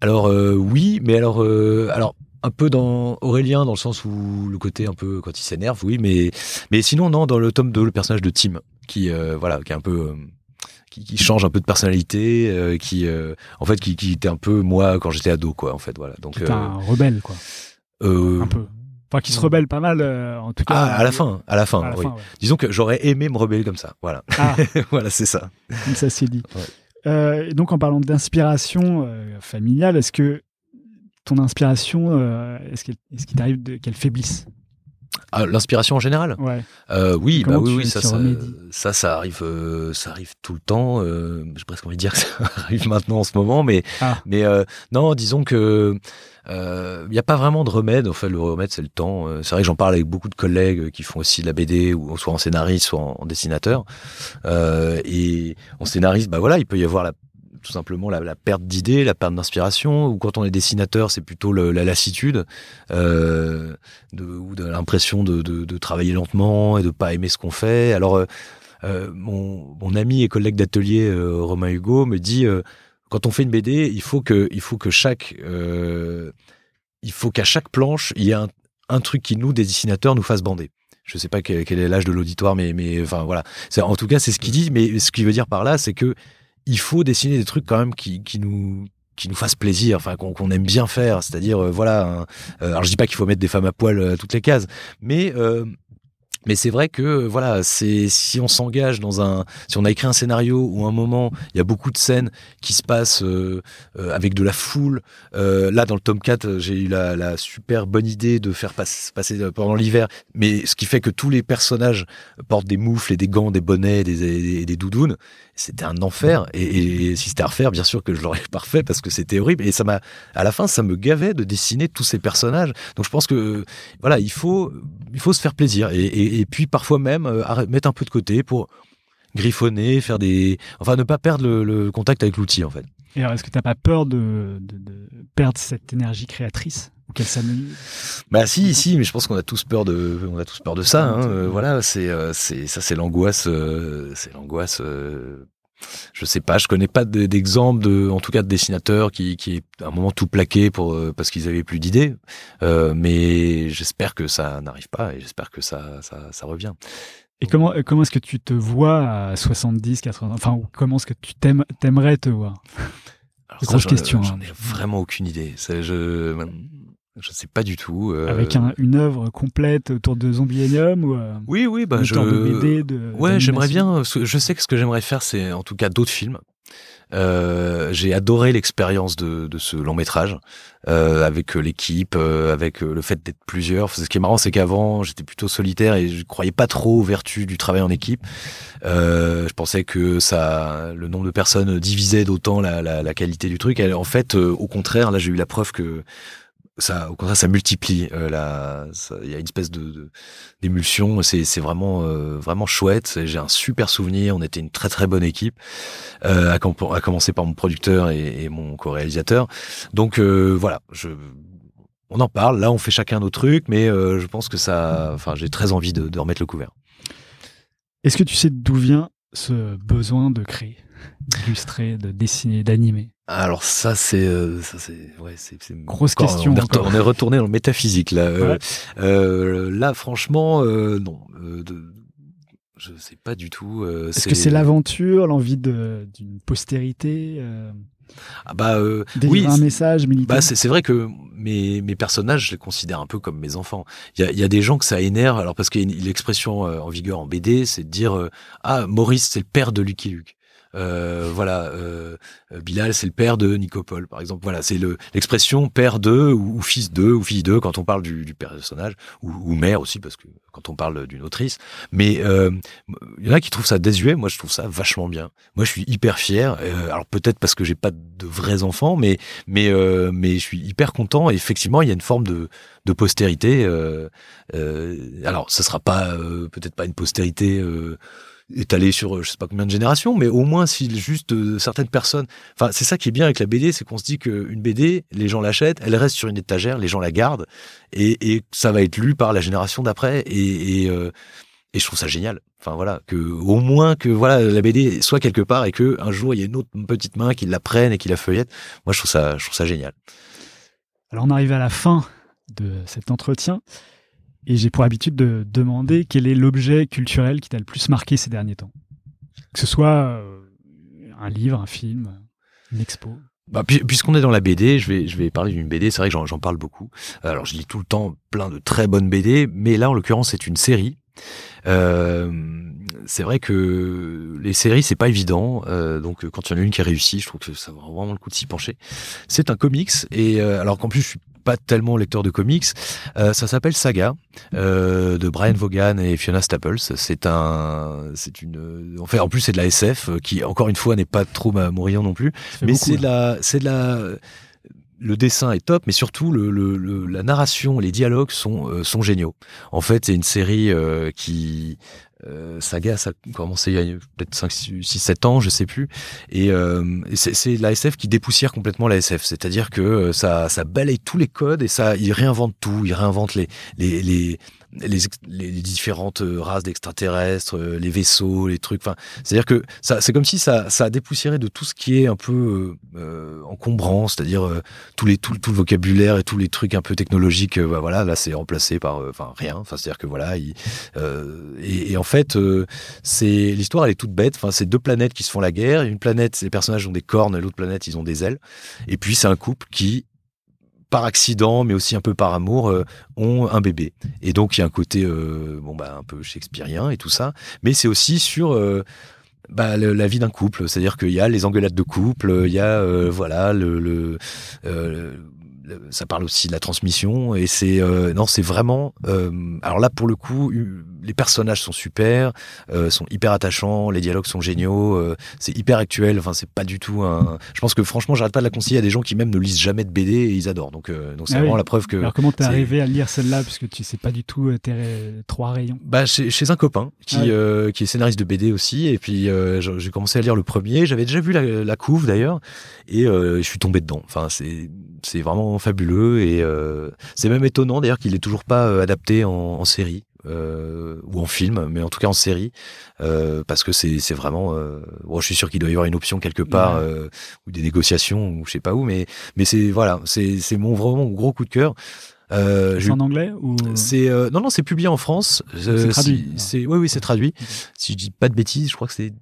alors oui mais alors alors un peu dans Aurélien dans le sens où le côté un peu quand il s'énerve oui mais mais sinon non dans le tome 2 le personnage de Tim qui voilà qui est un peu qui, qui change un peu de personnalité euh, qui euh, en fait qui, qui était un peu moi quand j'étais ado quoi en fait voilà donc Qui est euh, un rebelle, quoi. euh, Un peu. Enfin, qui se rebelle pas mal, euh, en tout cas. ah, à la fin à la fin À la oui fin, ouais. disons que j'aurais aimé me rebeller comme ça voilà Ah, voilà c'est ça comme ça c'est dit. Ouais. Euh, donc, en parlant d'inspiration euh, familiale, est-ce que ton inspiration, euh, est-ce qu'elle- est-ce qu'il t'arrive qu'elle faiblisse? Ah, l'inspiration en général? Ouais. Euh, oui, bah oui, ça, ça, remédies ça, ça arrive, euh, ça arrive tout le temps. Euh, J'ai presque envie de dire que ça arrive maintenant en ce moment, mais, Ah. mais euh, non, disons que il n'y a pas vraiment de remède. En fait, le remède, c'est le temps. C'est vrai que j'en parle avec beaucoup de collègues qui font aussi de la BD, ou soit en scénariste, soit en, en dessinateur. Et en scénariste, bah voilà, il peut y avoir la tout simplement la, perte d'idées, la perte d'inspiration, ou quand on est dessinateur, c'est plutôt la lassitude, euh, ou l'impression de, travailler lentement et de pas aimer ce qu'on fait. Alors, euh, euh, mon, ami et collègue d'atelier Romain Hugo me dit quand on fait une BD, il faut que, il faut que chaque, il faut qu'à chaque planche, il y ait un, truc qui nous, des dessinateurs, nous fasse bander. Je sais pas quel, est l'âge de l'auditoire, mais, mais enfin voilà. En tout cas, c'est ce qu'il dit. Mais ce qu'il veut dire par là, c'est que il faut dessiner des trucs quand même qui, qui nous qui nous fassent plaisir, enfin qu'on qu'on aime bien faire, c'est-à-dire euh, voilà. euh, alors je dis pas qu'il faut mettre des femmes à poil euh, à toutes les cases, mais euh, mais c'est vrai que euh, voilà, c'est si on s'engage dans un, si on a écrit un scénario où à un moment il y a beaucoup de scènes qui se passent euh, euh, avec de la foule. Euh, là dans le tome 4, euh, j'ai eu la, la super bonne idée de faire passe- passer euh, pendant l'hiver, mais ce qui fait que tous les personnages portent des moufles et des gants, des bonnets, des, des, des doudounes. C'était un enfer. Et, si c'était à refaire, bien sûr que je l'aurais pas refait parce que c'était horrible. Et ça m'a, à la fin, ça me gavait de dessiner tous ces personnages. Donc je pense que voilà, il faut, il faut se faire plaisir et, puis parfois même euh, mettre un peu de côté pour griffonner, faire des, enfin ne pas perdre le, contact avec l'outil en fait. Et alors, est-ce que t'as pas peur de perdre cette énergie créatrice? Ou qu'elle s'amenuise Bah si, si, mais je pense qu'on a tous peur de, on a tous peur de ça. Hein. Euh, voilà, c'est, euh, c'est, ça, c'est l'angoisse, euh, c'est l'angoisse. euh, je sais pas, je connais pas de- d'exemple de, en tout cas de dessinateurs qui, qui à un moment tout plaqué pour parce qu'ils avaient plus d'idées. Mais j'espère que ça n'arrive pas et j'espère que ça, ça, ça revient. Et comment, comment est-ce que tu te vois à 70, 80 ans Enfin, comment est-ce que tu t'aimes- t'aimerais te voir? Alors Grosse j'en- question, J'en hein. ai vraiment aucune idée. Ça, je, je sais pas du tout. euh, Avec un- une œuvre complète autour de Zombielanium ou euh, Oui, oui, bah je. de BD de, Ouais, j'aimerais bien. Je sais que ce que j'aimerais faire, c'est en tout cas d'autres films. Euh, j'ai adoré l'expérience de, de ce long métrage euh, avec euh, l'équipe, euh, avec euh, le fait d'être plusieurs. Ce qui est marrant, c'est qu'avant j'étais plutôt solitaire et je croyais pas trop aux vertus du travail en équipe. Euh, je pensais que ça, le nombre de personnes divisait d'autant la, la, la qualité du truc. Et en fait, euh, au contraire, là j'ai eu la preuve que ça, au contraire, ça multiplie. euh, il y a une espèce d'émulsion. C'est, vraiment, euh, vraiment chouette. J'ai un super souvenir. On était une très très bonne équipe, euh, à, com- à commencer par mon producteur et, mon co-réalisateur. Donc voilà, on en parle. Là, on fait chacun nos trucs, mais je pense que ça, enfin, j'ai très envie de remettre le couvert. Est-ce que tu sais d'où vient ce besoin de créer, d'illustrer, de dessiner, d'animer Alors ça c'est euh, ça c'est ouais c'est c'est Grosse encore- question On est, encore. on est retourné dans le métaphysique là. Euh, Ouais. euh, là franchement euh, non. De, je sais pas du tout. euh, Est-ce que c'est l'aventure, l'envie d'une postérité, ah bah euh, délivrer oui. un message militant Bah c'est vrai que mes, mes personnages, je les considère un peu comme mes enfants. Il y a, il y a des gens que ça énerve, alors parce qu'il y a l'expression en vigueur en BD, c'est de dire euh, ah Maurice c'est le père de Lucky Luke. Euh, voilà, euh, Bilal c'est le père de Nicopole, par exemple. Voilà, c'est le l'expression père de ou, fils de ou fille de quand on parle du, du personnage ou, ou mère aussi parce que quand on parle d'une autrice. Mais euh, il y en a qui trouvent ça désuet. Moi, je trouve ça vachement bien. Moi, je suis hyper fier. Alors peut-être parce que j'ai pas de vrais enfants, mais mais mais je suis hyper content. Effectivement, il y a une forme de de postérité. Euh, euh, alors, ce sera pas euh, peut-être pas une postérité. Euh, étalé sur je sais pas combien de générations, mais au moins si juste euh, certaines personnes. Enfin, c'est ça qui est bien avec la BD, c'est qu'on se dit qu'une BD, les gens l'achètent, elle reste sur une étagère, les gens la gardent, et, et ça va être lu par la génération d'après, et, et, euh, je trouve ça génial. Enfin voilà, que au moins que voilà la BD soit quelque part et que un jour il y a une autre petite main qui la prenne et qui la feuillette. Moi, je trouve ça, je trouve ça génial. Alors on arrive à la fin de cet entretien. Et j'ai pour habitude de demander quel est l'objet culturel qui t'a le plus marqué ces derniers temps. Que ce soit euh, un livre, un film, une expo. Bah, puisqu'on est dans la BD, je vais, je vais parler d'une BD. C'est vrai que j'en parle beaucoup. Alors, je lis tout le temps plein de très bonnes BD, mais là, en l'occurrence, c'est une série. Euh, c'est vrai que les séries, c'est pas évident. Euh, donc, quand il y en a une qui est réussie, je trouve que ça vaut vraiment le coup de s'y pencher. C'est un comics, et alors qu'en plus, je suis pas tellement lecteur de comics. Euh, ça s'appelle Saga euh, de Brian Vaughan et Fiona Staples. C'est un, c'est une, en fait, en plus c'est de la SF euh, qui encore une fois n'est pas trop mourant non plus, mais c'est de la, c'est de la le dessin est top, mais surtout le, le, la narration, les dialogues sont, sont géniaux. En fait, c'est une série qui euh, saga, ça a commencé il y a peut-être 5, 6, 7 ans, je sais plus. Et, euh, c'est la SF qui dépoussière complètement la SF. C'est-à-dire que euh, ça, ça balaye tous les codes et ça, il réinvente tout. Il réinvente les, les, les, les, les différentes euh, races d'extraterrestres, euh, les vaisseaux, les trucs. Enfin, c'est-à-dire que ça, c'est comme si ça, ça a de tout ce qui est un peu euh, encombrant, c'est-à-dire euh, tous les tout, tout, le vocabulaire et tous les trucs un peu technologiques. voilà, là, c'est remplacé par, enfin, rien. Enfin, c'est-à-dire que voilà, il, et, et, en fait, c'est l'histoire, elle est toute bête. Enfin, c'est deux planètes qui se font la guerre. Une planète, les personnages ont des cornes, l'autre planète, ils ont des ailes. Et puis, c'est un couple qui par accident, mais aussi un peu par amour, euh, ont un bébé. Et donc il y a un côté euh, bon bah un peu shakespearien et tout ça, mais c'est aussi sur euh, bah, la vie d'un couple, c'est-à-dire qu'il y a les engueulades de couple, il y a voilà le, le ça parle aussi de la transmission. Et c'est non c'est vraiment alors là pour le coup les personnages sont super euh, sont hyper attachants les dialogues sont géniaux euh, c'est hyper actuel enfin c'est pas du tout un je pense que franchement j'arrête pas de la conseiller à des gens qui même ne lisent jamais de BD et ils adorent. Donc euh, donc c'est ah vraiment la preuve que alors comment t'es arrivé à lire celle-là puisque tu sais pas du tout tes trois rayons? Bah chez, chez un copain qui ah qui est scénariste de BD aussi et puis j'ai commencé à lire le premier. J'avais déjà vu la, la couve d'ailleurs et je suis tombé dedans. Enfin c'est c'est vraiment fabuleux et euh, c'est même étonnant d'ailleurs qu'il est toujours pas euh, adapté en, en série euh, ou en film, mais en tout cas en série, euh, parce que c'est c'est vraiment. Euh, bon, je suis sûr qu'il doit y avoir une option quelque part euh, ou des négociations ou je sais pas où, mais mais c'est voilà, c'est c'est mon vraiment gros coup de cœur. Euh, c'est en anglais ou? C'est non non c'est publié en France. c'est traduit. Si, oui oui c'est traduit. Si je dis pas de bêtises, je crois que c'est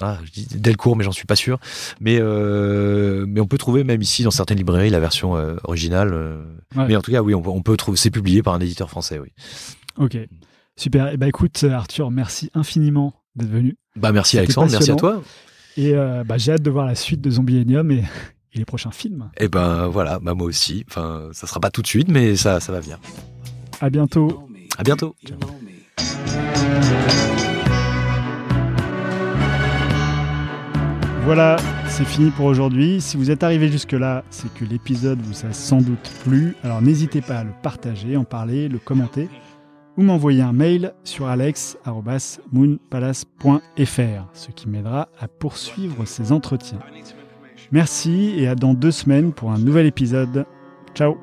ah, je dis Delcourt, mais j'en suis pas sûr. Mais euh, mais on peut trouver même ici dans certaines librairies la version euh, originale. Euh. Mais en tout cas, oui, on, on peut trouver. C'est publié par un éditeur français, oui. Ok, super. Et eh ben écoute, Arthur, merci infiniment d'être venu. Bah merci Alexandre, merci à toi. Et euh, bah, j'ai hâte de voir la suite de Zombielenium et, et les prochains films. Et eh ben voilà, bah moi aussi. Enfin, ça sera pas tout de suite, mais ça ça va venir. À bientôt. À bientôt. Voilà, c'est fini pour aujourd'hui. Si vous êtes arrivé jusque-là, c'est que l'épisode vous a sans doute plu. Alors n'hésitez pas à le partager, en parler, le commenter ou m'envoyer un mail sur alex.moonpalace.fr, ce qui m'aidera à poursuivre ces entretiens. Merci et à dans deux semaines pour un nouvel épisode. Ciao.